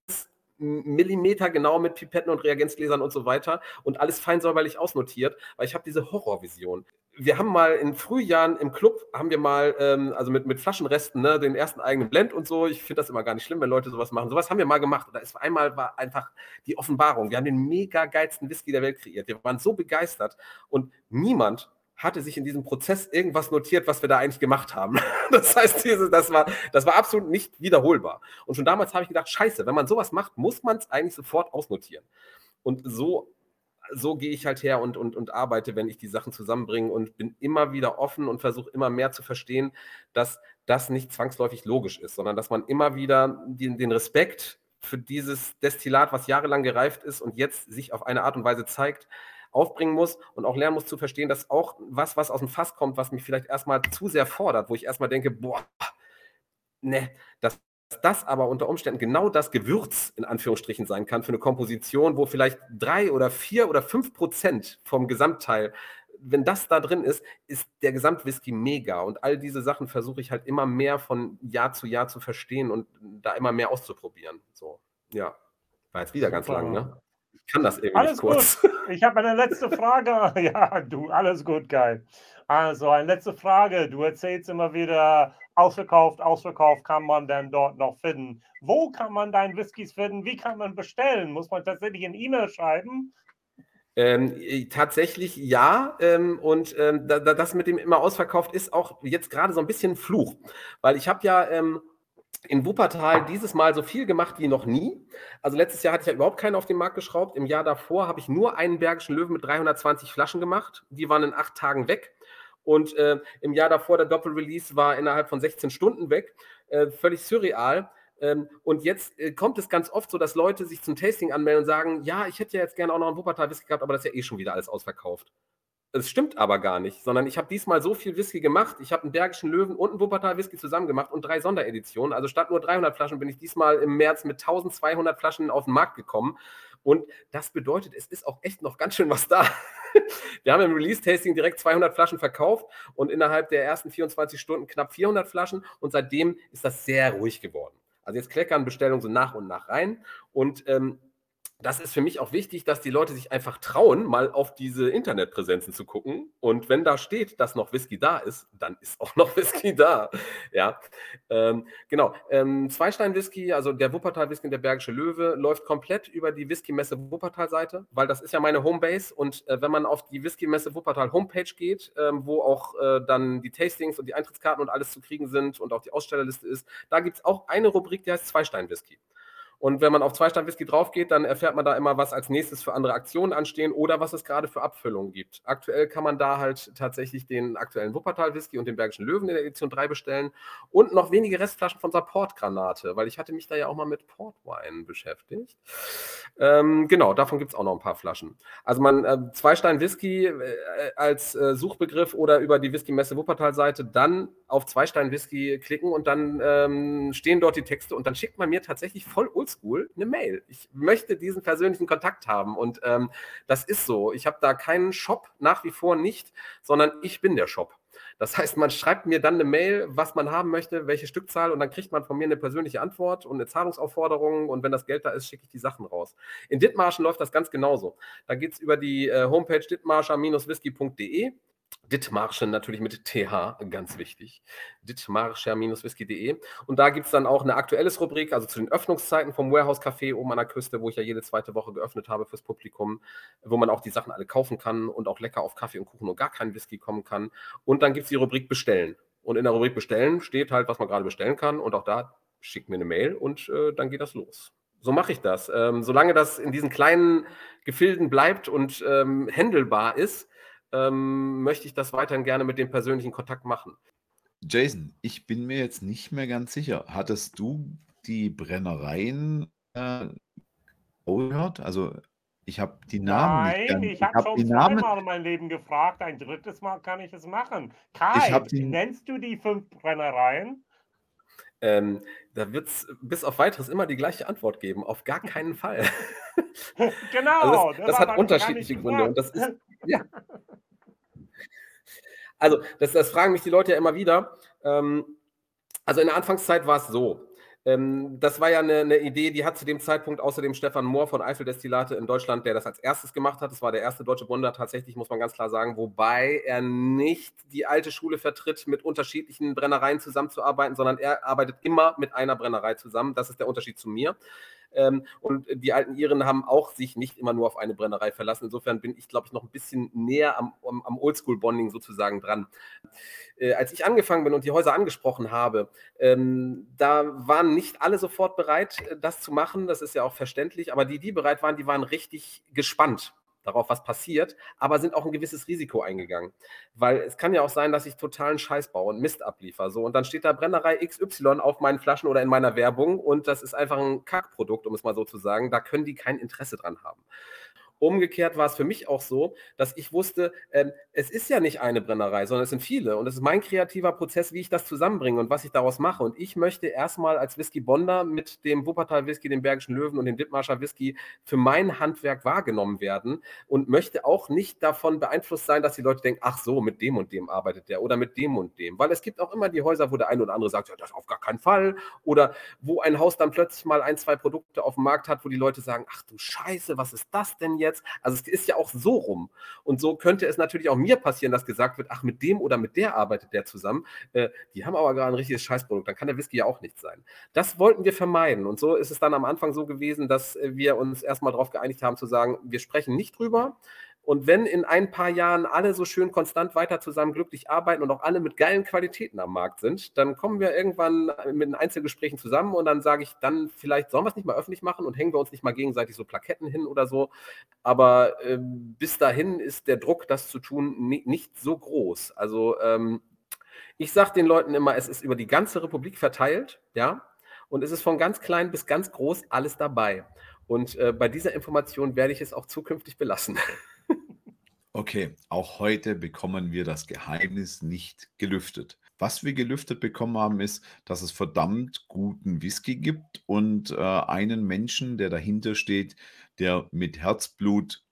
[SPEAKER 5] Millimeter genau mit Pipetten und Reagenzgläsern und so weiter und alles fein säuberlich ausnotiert, weil ich habe diese Horrorvision. Wir haben mal in Frühjahren im Club, haben wir mal, ähm, also mit, mit Flaschenresten, ne, den ersten eigenen Blend und so. Ich finde das immer gar nicht schlimm, wenn Leute sowas machen. Sowas haben wir mal gemacht. Da ist einmal war einfach die Offenbarung. Wir haben den mega geilsten Whisky der Welt kreiert. Wir waren so begeistert und niemand hatte sich in diesem Prozess irgendwas notiert, was wir da eigentlich gemacht haben. <laughs> Das heißt, das, war, das war absolut nicht wiederholbar. Und schon damals habe ich gedacht, scheiße, wenn man sowas macht, muss man es eigentlich sofort ausnotieren. Und so, so gehe ich halt her und, und, und arbeite, wenn ich die Sachen zusammenbringe und bin immer wieder offen und versuche immer mehr zu verstehen, dass das nicht zwangsläufig logisch ist, sondern dass man immer wieder den, den Respekt für dieses Destillat, was jahrelang gereift ist und jetzt sich auf eine Art und Weise zeigt, aufbringen muss und auch lernen muss zu verstehen, dass auch was, was aus dem Fass kommt, was mich vielleicht erstmal zu sehr fordert, wo ich erstmal denke, boah, ne, dass das aber unter Umständen genau das Gewürz in Anführungsstrichen sein kann für eine Komposition, wo vielleicht drei oder vier oder fünf Prozent vom Gesamtteil, wenn das da drin ist, ist der Gesamtwhisky mega. Und all diese Sachen versuche ich halt immer mehr von Jahr zu Jahr zu verstehen und da immer mehr auszuprobieren. So, ja. War jetzt wieder Super. ganz lang, ne? Ich kann das irgendwie
[SPEAKER 2] alles kurz. Gut. <laughs> Ich habe eine letzte Frage. <laughs> Ja, du, alles gut, geil. Also, eine letzte Frage. Du erzählst immer wieder, ausverkauft, ausverkauft kann man dann dort noch finden. Wo kann man deinen Whiskys finden? Wie kann man bestellen? Muss man tatsächlich ein E-Mail schreiben?
[SPEAKER 5] Ähm, tatsächlich ja. Ähm, und ähm, da, das mit dem immer ausverkauft ist auch jetzt gerade so ein bisschen Fluch. Weil ich habe ja ähm, in Wuppertal dieses Mal so viel gemacht wie noch nie. Also letztes Jahr hatte ich ja überhaupt keinen auf den Markt geschraubt. Im Jahr davor habe ich nur einen Bergischen Löwen mit 320 Flaschen gemacht. Die waren in acht Tagen weg. Und äh, im Jahr davor der Doppelrelease war innerhalb von 16 Stunden weg. Äh, völlig surreal. Ähm, und jetzt äh, kommt es ganz oft so, dass Leute sich zum Tasting anmelden und sagen, ja, ich hätte ja jetzt gerne auch noch einen Wuppertal Whisky gehabt, aber das ist ja eh schon wieder alles ausverkauft. Es stimmt aber gar nicht, sondern ich habe diesmal so viel Whisky gemacht. Ich habe einen Bergischen Löwen und einen Wuppertal Whisky zusammen gemacht und drei Sondereditionen. Also statt nur 300 Flaschen bin ich diesmal im März mit 1200 Flaschen auf den Markt gekommen. Und das bedeutet, es ist auch echt noch ganz schön was da. <laughs> Wir haben im Release-Tasting direkt 200 Flaschen verkauft und innerhalb der ersten 24 Stunden knapp 400 Flaschen. Und seitdem ist das sehr ruhig geworden. Also jetzt kleckern Bestellungen so nach und nach rein. Und ähm, das ist für mich auch wichtig, dass die Leute sich einfach trauen, mal auf diese Internetpräsenzen zu gucken. Und wenn da steht, dass noch Whisky da ist, dann ist auch noch <laughs> Whisky da. Ja, ähm, genau. Ähm, Zweistein-Whisky, also der Wuppertal-Whisky und der Bergische Löwe, läuft komplett über die Whisky-Messe Wuppertal-Seite, weil das ist ja meine Homebase. Und äh, wenn man auf die Whisky-Messe Wuppertal Homepage geht, ähm, wo auch äh, dann die Tastings und die Eintrittskarten und alles zu kriegen sind und auch die Ausstellerliste ist, da gibt es auch eine Rubrik, die heißt Zweistein-Whisky. Und wenn man auf Zwei-Stein-Whisky drauf geht, dann erfährt man da immer, was als nächstes für andere Aktionen anstehen oder was es gerade für Abfüllungen gibt. Aktuell kann man da halt tatsächlich den aktuellen Wuppertal-Whisky und den Bergischen Löwen in der Edition 3 bestellen und noch wenige Restflaschen von unserer Portgranate, weil ich hatte mich da ja auch mal mit Portwein beschäftigt. Ähm, genau, davon gibt es auch noch ein paar Flaschen. Also man, äh, Zwei-Stein-Whisky äh, als äh, Suchbegriff oder über die Whisky-Messe Wuppertal-Seite dann auf Zwei-Stein-Whisky klicken und dann ähm, stehen dort die Texte und dann schickt man mir tatsächlich voll oldschool eine Mail. Ich möchte diesen persönlichen Kontakt haben und ähm, das ist so. Ich habe da keinen Shop nach wie vor nicht, sondern ich bin der Shop. Das heißt, man schreibt mir dann eine Mail, was man haben möchte, welche Stückzahl und dann kriegt man von mir eine persönliche Antwort und eine Zahlungsaufforderung und wenn das Geld da ist, schicke ich die Sachen raus. In Dithmarschen läuft das ganz genauso. Da geht es über die äh, Homepage dithmarscher-whisky.de Dithmarschen natürlich mit TH, ganz wichtig. Dithmarscher-whisky.de. Und da gibt es dann auch eine aktuelles Rubrik, also zu den Öffnungszeiten vom Warehouse Café oben an der Küste, wo ich ja jede zweite Woche geöffnet habe fürs Publikum, wo man auch die Sachen alle kaufen kann und auch lecker auf Kaffee und Kuchen und gar keinen Whisky kommen kann. Und dann gibt es die Rubrik Bestellen. Und in der Rubrik Bestellen steht halt, was man gerade bestellen kann. Und auch da schickt mir eine Mail und äh, dann geht das los. So mache ich das. Ähm, solange das in diesen kleinen Gefilden bleibt und ähm, händelbar ist, ähm, möchte ich das weiterhin gerne mit dem persönlichen Kontakt machen.
[SPEAKER 1] Jason, ich bin mir jetzt nicht mehr ganz sicher. Hattest du die Brennereien äh, gehört? Also ich habe die Namen
[SPEAKER 2] Nein, ich habe hab schon zweimal Namen... in meinem Leben gefragt. Ein drittes Mal kann ich es machen. Kai, die... nennst du die fünf Brennereien?
[SPEAKER 5] Ähm, da wird es bis auf weiteres immer die gleiche Antwort geben. Auf gar keinen Fall. <laughs>
[SPEAKER 2] genau.
[SPEAKER 5] Also das, das hat unterschiedliche Gründe. Und das ist, ja. Also, das, das, fragen mich die Leute ja immer wieder. Ähm, also in der Anfangszeit war es so. Ähm, das war ja eine, eine, Idee, die hat zu dem Zeitpunkt außerdem Stefan Mohr von Eifeldestillate in Deutschland, der das als erstes gemacht hat. Das war der erste deutsche Wunder tatsächlich, muss man ganz klar sagen, wobei er nicht die alte Schule vertritt, mit unterschiedlichen Brennereien zusammenzuarbeiten, sondern er arbeitet immer mit einer Brennerei zusammen. Das ist der Unterschied zu mir. Ähm, und die alten Iren haben auch sich nicht immer nur auf eine Brennerei verlassen. Insofern bin ich, glaube ich, noch ein bisschen näher am, am, Oldschool-Bonding sozusagen dran. Äh, als ich angefangen bin und die Häuser angesprochen habe, ähm, da waren nicht alle sofort bereit, äh, das zu machen. Das ist ja auch verständlich. Aber die, die bereit waren, die waren richtig gespannt darauf, was passiert, aber sind auch ein gewisses Risiko eingegangen. Weil es kann ja auch sein, dass ich totalen Scheiß baue und Mist abliefer. So, und dann steht da Brennerei XY auf meinen Flaschen oder in meiner Werbung und das ist einfach ein Kackprodukt, um es mal so zu sagen. Da können die kein Interesse dran haben. Umgekehrt war es für mich auch so, dass ich wusste, ähm, es ist ja nicht eine Brennerei, sondern es sind viele. Und es ist mein kreativer Prozess, wie ich das zusammenbringe und was ich daraus mache. Und ich möchte erstmal als Whisky Bonder mit dem Wuppertal Whisky, dem Bergischen Löwen und dem Dittmarscher Whisky für mein Handwerk wahrgenommen werden und möchte auch nicht davon beeinflusst sein, dass die Leute denken, ach so, mit dem und dem arbeitet der oder mit dem und dem. Weil es gibt auch immer die Häuser, wo der eine oder andere sagt, ja, das auf gar keinen Fall. Oder wo ein Haus dann plötzlich mal ein, zwei Produkte auf dem Markt hat, wo die Leute sagen, ach du Scheiße, was ist das denn jetzt? Jetzt. Also es ist ja auch so rum. Und so könnte es natürlich auch mir passieren, dass gesagt wird, ach, mit dem oder mit der arbeitet der zusammen. Äh, die haben aber gerade ein richtiges Scheißprodukt. Dann kann der Whisky ja auch nicht sein. Das wollten wir vermeiden. Und so ist es dann am Anfang so gewesen, dass wir uns erstmal darauf geeinigt haben zu sagen, wir sprechen nicht drüber. Und wenn in ein paar Jahren alle so schön konstant weiter zusammen glücklich arbeiten und auch alle mit geilen Qualitäten am Markt sind, dann kommen wir irgendwann mit den Einzelgesprächen zusammen und dann sage ich dann, vielleicht sollen wir es nicht mal öffentlich machen und hängen wir uns nicht mal gegenseitig so Plaketten hin oder so. Aber äh, bis dahin ist der Druck, das zu tun, nicht so groß. Also ähm, ich sage den Leuten immer, es ist über die ganze Republik verteilt, ja, und es ist von ganz klein bis ganz groß alles dabei. Und äh, bei dieser Information werde ich es auch zukünftig belassen.
[SPEAKER 1] Okay, auch heute bekommen wir das Geheimnis nicht gelüftet. Was wir gelüftet bekommen haben, ist, dass es verdammt guten Whisky gibt und äh, einen Menschen, der dahinter steht, der mit Herzblut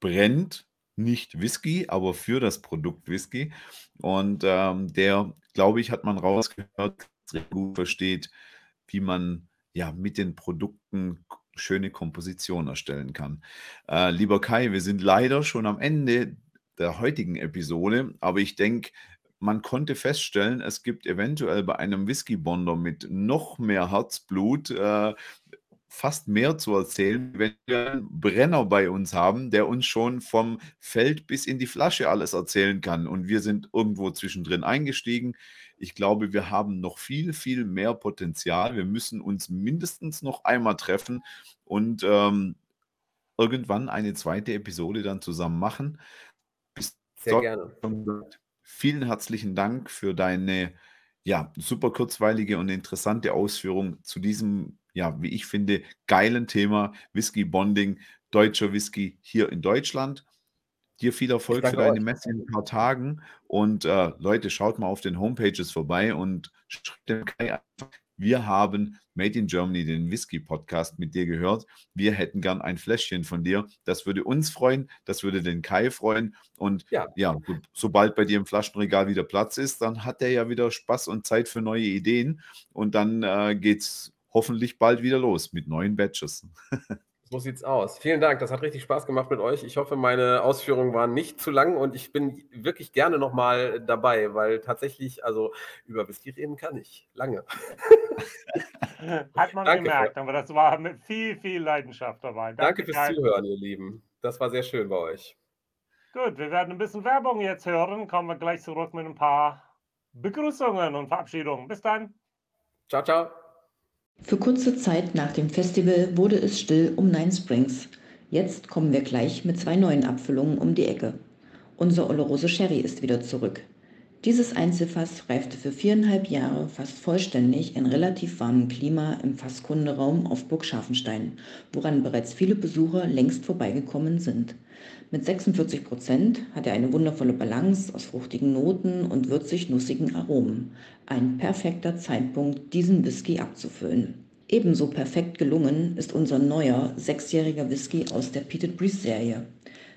[SPEAKER 1] brennt, nicht Whisky, aber für das Produkt Whisky. Und ähm, der, glaube ich, hat man rausgehört, sehr gut versteht, wie man ja mit den Produkten schöne Komposition erstellen kann. Äh, lieber Kai, wir sind leider schon am Ende der heutigen Episode, aber ich denke, man konnte feststellen, es gibt eventuell bei einem Whisky-Bonder mit noch mehr Herzblut äh, fast mehr zu erzählen, wenn wir einen Brenner bei uns haben, der uns schon vom Feld bis in die Flasche alles erzählen kann. Und wir sind irgendwo zwischendrin eingestiegen. Ich glaube, wir haben noch viel, viel mehr Potenzial. Wir müssen uns mindestens noch einmal treffen und ähm, irgendwann eine zweite Episode dann zusammen machen.
[SPEAKER 5] Bis Sehr gerne.
[SPEAKER 1] Vielen herzlichen Dank für deine ja, super kurzweilige und interessante Ausführung zu diesem, ja, wie ich finde, geilen Thema Whisky Bonding, deutscher Whisky hier in Deutschland. Dir viel Erfolg für deine euch. Messe in ein paar Tagen. Und äh, Leute, schaut mal auf den Homepages vorbei und schreibt dem Kai einfach, wir haben Made in Germany, den Whisky-Podcast mit dir gehört. Wir hätten gern ein Fläschchen von dir. Das würde uns freuen, das würde den Kai freuen. Und ja, ja sobald bei dir im Flaschenregal wieder Platz ist, dann hat er ja wieder Spaß und Zeit für neue Ideen. Und dann äh, geht es hoffentlich bald wieder los mit neuen Batches. <laughs>
[SPEAKER 5] So sieht's aus. Vielen Dank. Das hat richtig Spaß gemacht mit euch. Ich hoffe, meine Ausführungen waren nicht zu lang und ich bin wirklich gerne nochmal dabei, weil tatsächlich, also über Whisky reden kann ich lange. <laughs>
[SPEAKER 2] Hat man Danke gemerkt, aber das war mit viel, viel Leidenschaft dabei.
[SPEAKER 5] Danke, Danke fürs. Zuhören, ihr Lieben. Das war sehr schön bei euch.
[SPEAKER 2] Gut, wir werden ein bisschen Werbung jetzt hören. Kommen wir gleich zurück mit ein paar Begrüßungen und Verabschiedungen. Bis dann.
[SPEAKER 5] Ciao, ciao.
[SPEAKER 6] Für kurze Zeit nach dem Festival wurde es still um Nine Springs. Jetzt kommen wir gleich mit zwei neuen Abfüllungen um die Ecke. Unser Oloroso Sherry ist wieder zurück. Dieses Einzelfass reifte für viereinhalb Jahre fast vollständig in relativ warmem Klima im Fasskunderaum auf Burg Scharfenstein, woran bereits viele Besucher längst vorbeigekommen sind. Mit 46 Prozent hat er eine wundervolle Balance aus fruchtigen Noten und würzig-nussigen Aromen. Ein perfekter Zeitpunkt, diesen Whisky abzufüllen. Ebenso perfekt gelungen ist unser neuer sechsjähriger Whisky aus der Peated Breeze Serie.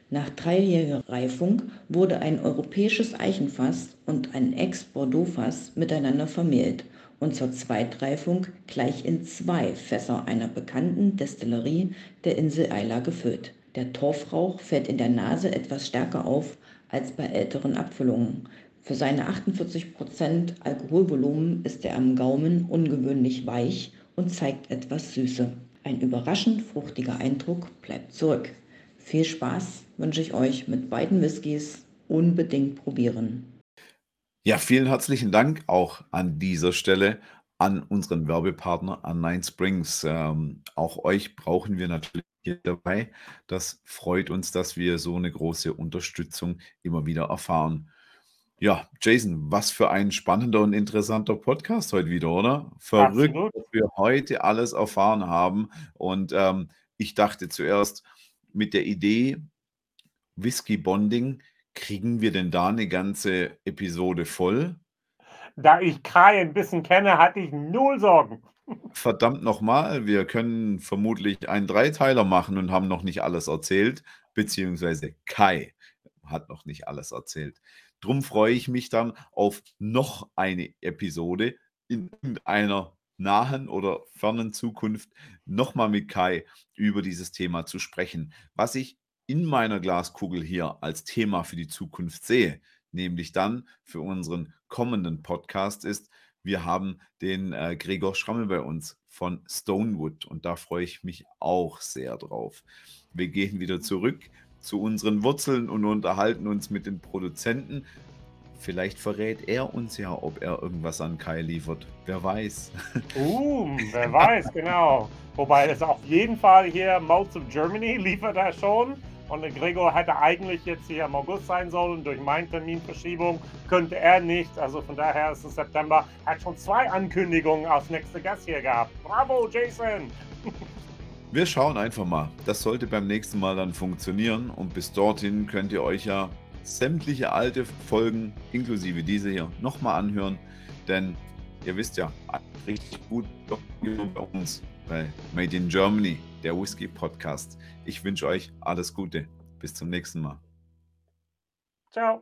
[SPEAKER 6] Nach dreijähriger Reifung wurde ein europäisches Eichenfass und ein Ex-Bordeaux-Fass miteinander vermählt und zur Zweitreifung gleich in zwei Fässer einer bekannten Destillerie der Insel Eila gefüllt. Der Torfrauch fällt in der Nase etwas stärker auf als bei älteren Abfüllungen. Für seine 48% Alkoholvolumen ist er am Gaumen ungewöhnlich weich und zeigt etwas Süße. Ein überraschend fruchtiger Eindruck bleibt zurück. Viel Spaß wünsche ich euch mit beiden Whiskys. Unbedingt probieren.
[SPEAKER 1] Ja, vielen herzlichen Dank auch an dieser Stelle an unseren Werbepartner an Nine Springs. Ähm, auch euch brauchen wir natürlich hier dabei. Das freut uns, dass wir so eine große Unterstützung immer wieder erfahren. Ja, Jason, was für ein spannender und interessanter Podcast heute wieder, oder? Verrückt, Absolut. was wir heute alles erfahren haben. Und ähm, ich dachte zuerst, mit der Idee Whisky Bonding, kriegen wir denn da eine ganze Episode voll?
[SPEAKER 2] Da ich Kai ein bisschen kenne, hatte ich null Sorgen.
[SPEAKER 1] Verdammt nochmal, wir können vermutlich einen Dreiteiler machen und haben noch nicht alles erzählt, beziehungsweise Kai hat noch nicht alles erzählt. Drum freue ich mich dann auf noch eine Episode in einer nahen oder fernen Zukunft nochmal mit Kai über dieses Thema zu sprechen. Was ich in meiner Glaskugel hier als Thema für die Zukunft sehe, nämlich dann für unseren kommenden Podcast ist, wir haben den äh, Gregor Schrammel bei uns von Stonewood und da freue ich mich auch sehr drauf. Wir gehen wieder zurück zu unseren Wurzeln und unterhalten uns mit den Produzenten, Vielleicht verrät er uns ja, ob er irgendwas an Kai liefert. Wer weiß.
[SPEAKER 2] Uh, <laughs> wer weiß, genau. Wobei es auf jeden Fall hier Modes of Germany liefert er schon. Und Gregor hätte eigentlich jetzt hier im August sein sollen. Durch meine Terminverschiebung könnte er nicht. Also von daher ist es September. Er hat schon zwei Ankündigungen aus nächster Gast hier gehabt. Bravo, Jason! <laughs>
[SPEAKER 1] Wir schauen einfach mal. Das sollte beim nächsten Mal dann funktionieren. Und bis dorthin könnt ihr euch ja sämtliche alte Folgen, inklusive diese hier, nochmal anhören. Denn ihr wisst ja, richtig gut bei uns bei Made in Germany, der Whisky Podcast. Ich wünsche euch alles Gute. Bis zum nächsten Mal.
[SPEAKER 2] Ciao.